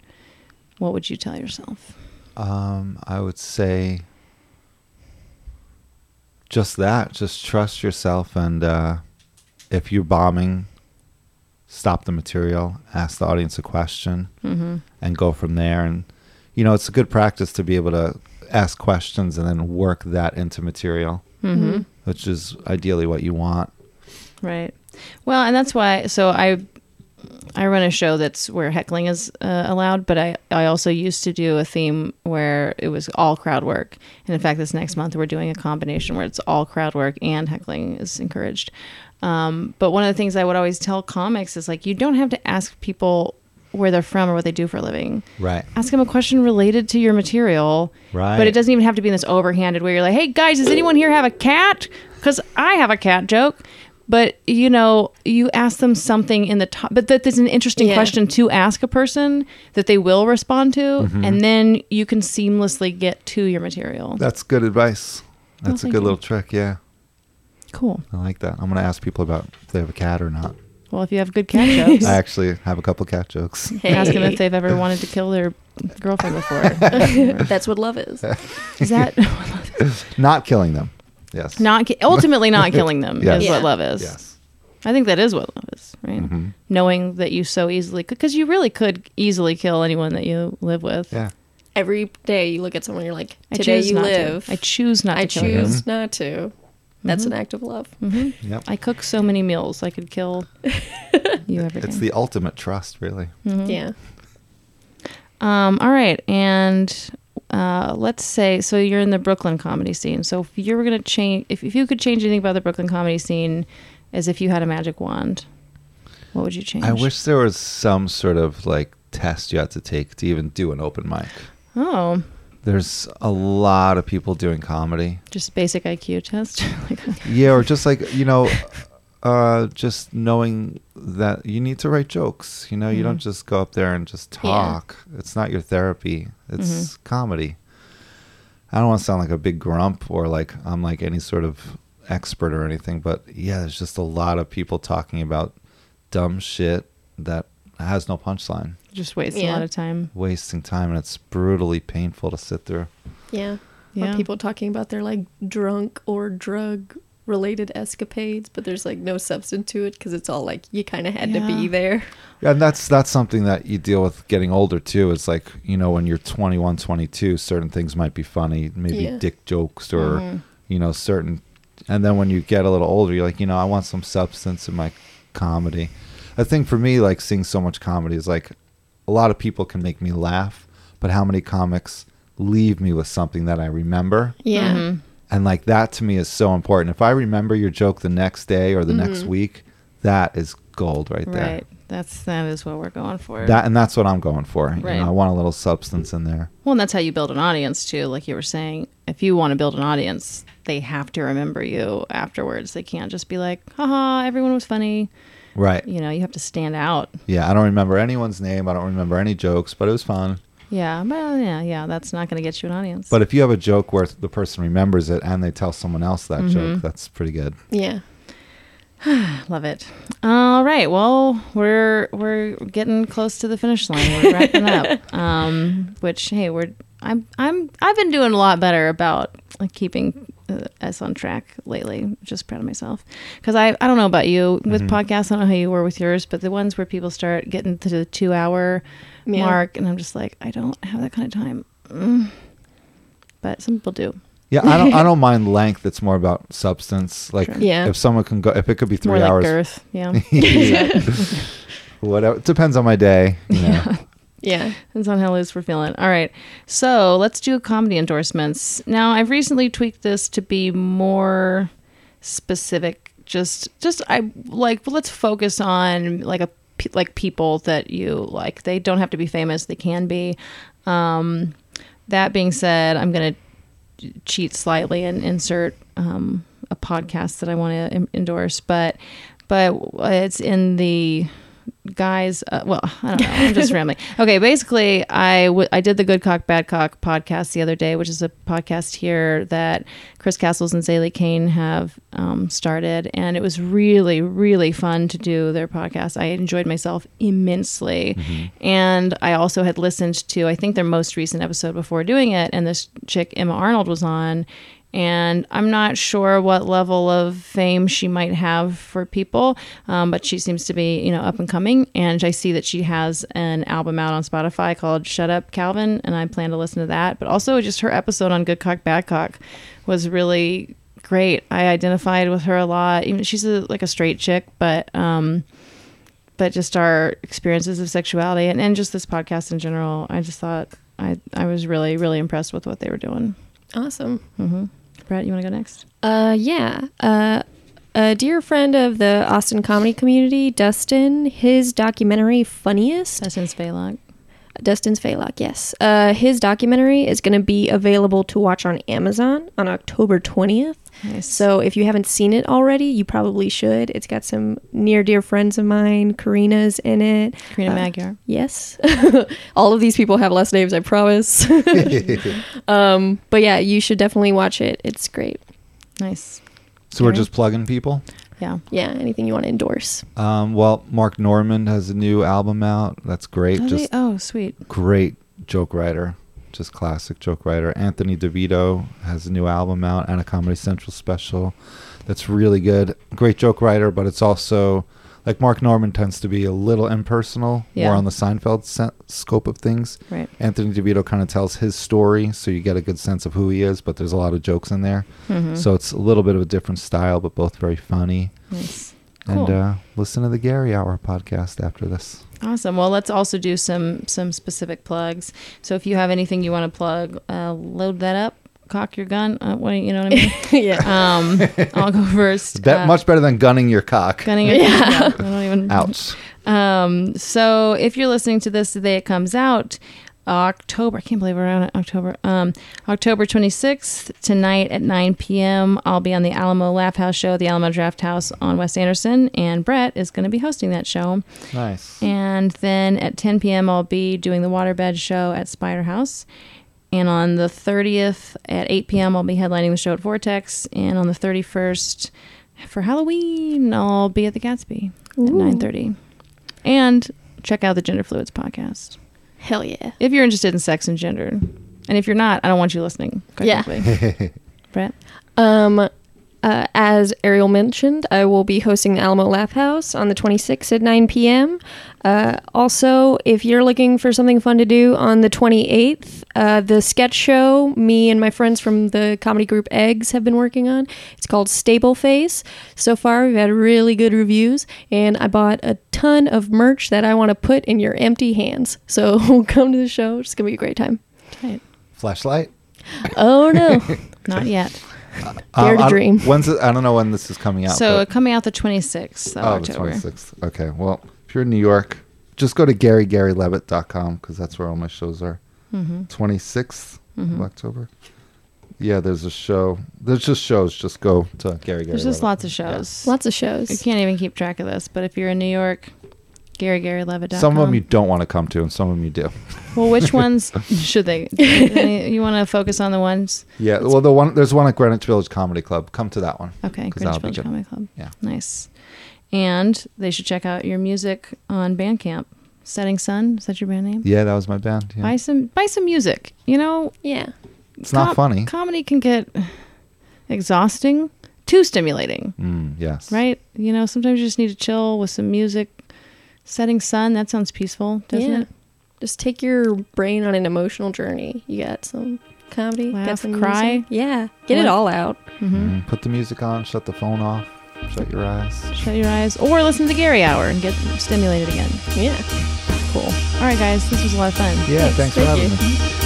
What would you tell yourself? Um, I would say just that. Just trust yourself, and uh, if you're bombing, stop the material, ask the audience a question, Mm-hmm. and go from there. And you know, it's a good practice to be able to ask questions and then work that into material, Mm-hmm. which is ideally what you want. Right. Well, and that's why. So I, I run a show that's where heckling is uh, allowed, but I I also used to do a theme where it was all crowd work. And in fact, this next month we're doing a combination where it's all crowd work and heckling is encouraged. Um, but one of the things I would always tell comics is like you don't have to ask people where they're from or what they do for a living Right. ask them a question related to your material. Right. But it doesn't even have to be in this overhanded where you're like, hey guys, does anyone here have a cat? Because I have a cat joke. But you know, you ask them something in the top, but that is an interesting Yeah. question to ask a person that they will respond to, Mm-hmm. and then you can seamlessly get to your material. That's good advice. That's a good you. little trick. Yeah, cool. I like that. I'm gonna ask people about if they have a cat or not. Well, if you have good cat jokes, *laughs* I actually have a couple cat jokes. Hey. *laughs* ask them if they've ever wanted to kill their girlfriend before. *laughs* That's what love is. is that Not killing them. Yes. not ki- ultimately not killing them? Yes. Is Yeah. what love is. Yes. I think that is what love is, right? Mm-hmm. Knowing that you so easily could, because you really could easily kill anyone that you live with. Yeah. every day you look at someone, you're like, I today choose you not live. To. I choose not I to kill you. choose not to. That's an act of love. Yep. I cook so many meals. I could kill *laughs* you every day. It's the ultimate trust, really. Mm-hmm. Yeah. Um, all right, and uh, let's say so you're in the Brooklyn comedy scene. So if you were gonna change, if, if you could change anything about the Brooklyn comedy scene, as if you had a magic wand, what would you change? I wish there was some sort of like test you had to take to even do an open mic. Oh, There's a lot of people doing comedy. just basic IQ test. *laughs* Yeah, or just like, you know, uh, just knowing that you need to write jokes. You know, you don't just go up there and just Yeah. talk. It's not your therapy. It's comedy. I don't want to sound like a big grump or like I'm like any sort of expert or anything, but yeah, there's just a lot of people talking about dumb shit that has no punchline, just waste a lot of time. wasting time, and it's brutally painful to sit through. Yeah. Yeah. Or people talking about their like drunk or drug related escapades, but there's like no substance to it because it's all like you kind of had to be there. Yeah, and that's that's something that you deal with getting older too. It's like, you know, when you're 21, 22, certain things might be funny, maybe Yeah. dick jokes or, mm-hmm. you know, certain and then when you get a little older, you're like, you know, I want some substance in my comedy. I think for me like seeing so much comedy is like a lot of people can make me laugh, but how many comics leave me with something that I remember? Yeah. Mhm. And like that to me is so important. If I remember your joke the next day or the Mm-hmm. next week, that is gold right there. Right. That's that is what we're going for. That and that's what I'm going for. You Right. know, I want a little substance in there. Well, and that's how you build an audience too. Like you were saying, if you want to build an audience, they have to remember you afterwards. They can't just be like, haha, everyone was funny. Right. You know, you have to stand out. Yeah, I don't remember anyone's name. I don't remember any jokes, but it was fun. Yeah, but uh, yeah, yeah, that's not going to get you an audience. But if you have a joke where the person remembers it and they tell someone else that Mm-hmm. joke, that's pretty good. Yeah. *sighs* love it. All right, well, we're we're getting close to the finish line. We're wrapping up. *laughs* Um, which hey, we're I'm I'm I've been doing a lot better about like keeping us on track lately. Just proud of myself because I I don't know about you with podcasts. I don't know how you were with yours, but the ones where people start getting to the two hour Yeah. mark, and I'm just like I don't have that kind of time. Mm. But some people do. Yeah, I don't I don't mind length. It's more about substance. Like Yeah. if someone can go if it could be More three like hours girth. Yeah. *laughs* *laughs* whatever it depends on my day. You know. Yeah. Depends on how loose we're feeling. All right. So let's do comedy endorsements. Now, I've recently tweaked this to be more specific. Just, just I like. Let's focus on like a like people that you like. They don't have to be famous. They can be. Um, that being said, I'm gonna cheat slightly and insert um, a podcast that I want to endorse, but but it's in the guys. Uh, well, I don't know. I'm just *laughs* rambling. Okay, basically, I w- I did the Good Cock Bad Cock podcast the other day, which is a podcast here that Chris Castles and Zaylee Kane have um, started, and it was really really fun to do their podcast. I enjoyed myself immensely, and I also had listened to I think their most recent episode before doing it, and this chick Emma Arnold was on. And I'm not sure what level of fame she might have for people, um, but she seems to be, you know, up and coming. And I see that she has an album out on Spotify called "Shut Up, Calvin," and I plan to listen to that. But also, just her episode on Good Cock Bad Cock was really great. I identified with her a lot. Even she's a, like a straight chick, but um, but just our experiences of sexuality and, and just this podcast in general. I just thought I I was really really impressed with what they were doing. Awesome. Brett, you want to go next? Uh, yeah. Uh, a dear friend of the Austin comedy community, Dustin, his documentary Funniest. Dustin Spaylock. Dustin's Faylock, yes. Uh, his documentary is going to be available to watch on Amazon on October 20th. Nice. So if you haven't seen it already, you probably should. It's got some near dear friends of mine. Karina's in it. Karina Uh, Magyar. Yes. *laughs* All of these people have last names, I promise. *laughs* *laughs* um, but yeah, you should definitely watch it. It's great. Nice. so we're Gary? just plugging people. Yeah. Yeah, anything you want to endorse. Um, well, Mark Normand has a new album out. That's great. Oh, they- oh, sweet. great joke writer. Just classic joke writer. Anthony DeVito has a new album out and a Comedy Central special. That's really good. Great joke writer, but it's also like Mark Normand tends to be a little impersonal, Yeah. more on the Seinfeld se- scope of things. Right. Anthony DeVito kind of tells his story, so you get a good sense of who he is, but there's a lot of jokes in there. Mhm. So it's a little bit of a different style, but both very funny. Nice. And Cool. uh, listen to the Gary Hour podcast after this. Awesome. Well, let's also do some some specific plugs. So if you have anything you want to plug, uh, load that up. Cock your gun. Uh, what you know what I mean? *laughs* yeah. um, *laughs* I'll go first. Be- Uh, much better than gunning your cock. gunning it. Yeah. I don't even. Ouch. Um, so if you're listening to this the day it comes out, October, I can't believe we're on October. Um, October 26th tonight at 9 p.m. I'll be on the Alamo Laugh House show, the Alamo Draft House on West Anderson, and Brett is going to be hosting that show. Nice. And then at 10 p.m., I'll be doing the Waterbed show at Spider House. And on the 30th at 8 p.m., I'll be headlining the show at Vortex. And on the 31st for Halloween, I'll be at the Gatsby at 9:30. And check out the Gender Fluids podcast Hell yeah. if you're interested in sex and gender. And if you're not, I don't want you listening. quite Yeah. *laughs* Brett. Um, uh, as Ariel mentioned, I will be hosting the Alamo Laugh House on the 26th at 9 p.m. Uh, also, if you're looking for something fun to do on the 28th, uh, the sketch show me and my friends from the comedy group Eggs have been working on. It's called Stable Face. So far, we've had really good reviews, and I bought a ton of merch that I want to put in your empty hands. So *laughs* come to the show. It's going to be a great time. Fleshlight. Oh, no. *laughs* Not yet. Dare um, to I- dream. When's it? I don't know when this is coming out. So but- uh, coming out the 26th of oh, the October. 26th. Okay. Well, if you're in New York, just go to GaryGaryLevitt.com because that's where all my shows are. Mm-hmm. 26th of mm-hmm. October. Yeah, there's a show. There's just shows. Just go to Gary Gary. There's just Levitt. lots of shows. Lots of shows. You can't even keep track of this, but if you're in New York, GaryGaryLevitt.com. Some of them you don't want to come to, and some of them you do. Well, which *laughs* ones should they? *laughs* you want to focus on the ones? Yeah. Well, the one there's one at Greenwich Village Comedy Club. Come to that one. Okay, Greenwich Village. Comedy Club. Yeah. Nice. And they should check out your music on Bandcamp. Setting Sun, is that your band name? Yeah, that was my band. Yeah. Buy some buy some music. You know, Yeah. It's not funny. Comedy can get exhausting, too stimulating, Mm, yes. right? You know, sometimes you just need to chill with some music. Setting Sun, that sounds peaceful, doesn't yeah. it? Just take your brain on an emotional journey. You got some comedy, Laugh, got some cry. music. Yeah, get What? it all out. Mm-hmm. Mm, put the music on. Shut the phone off. Shut your eyes. Shut your eyes or listen to Gary Hour and get stimulated again. Yeah. Cool. All right, guys, this was a lot of fun. Yeah. Thanks, for Thank having you. me.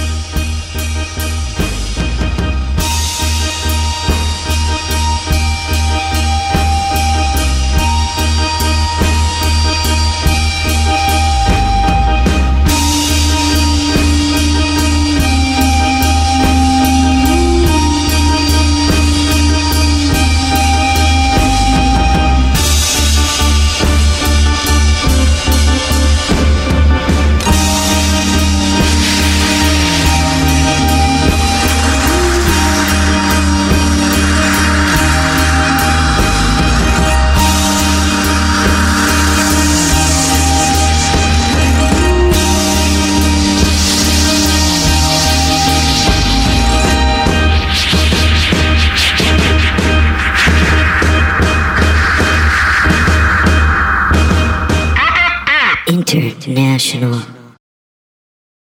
International.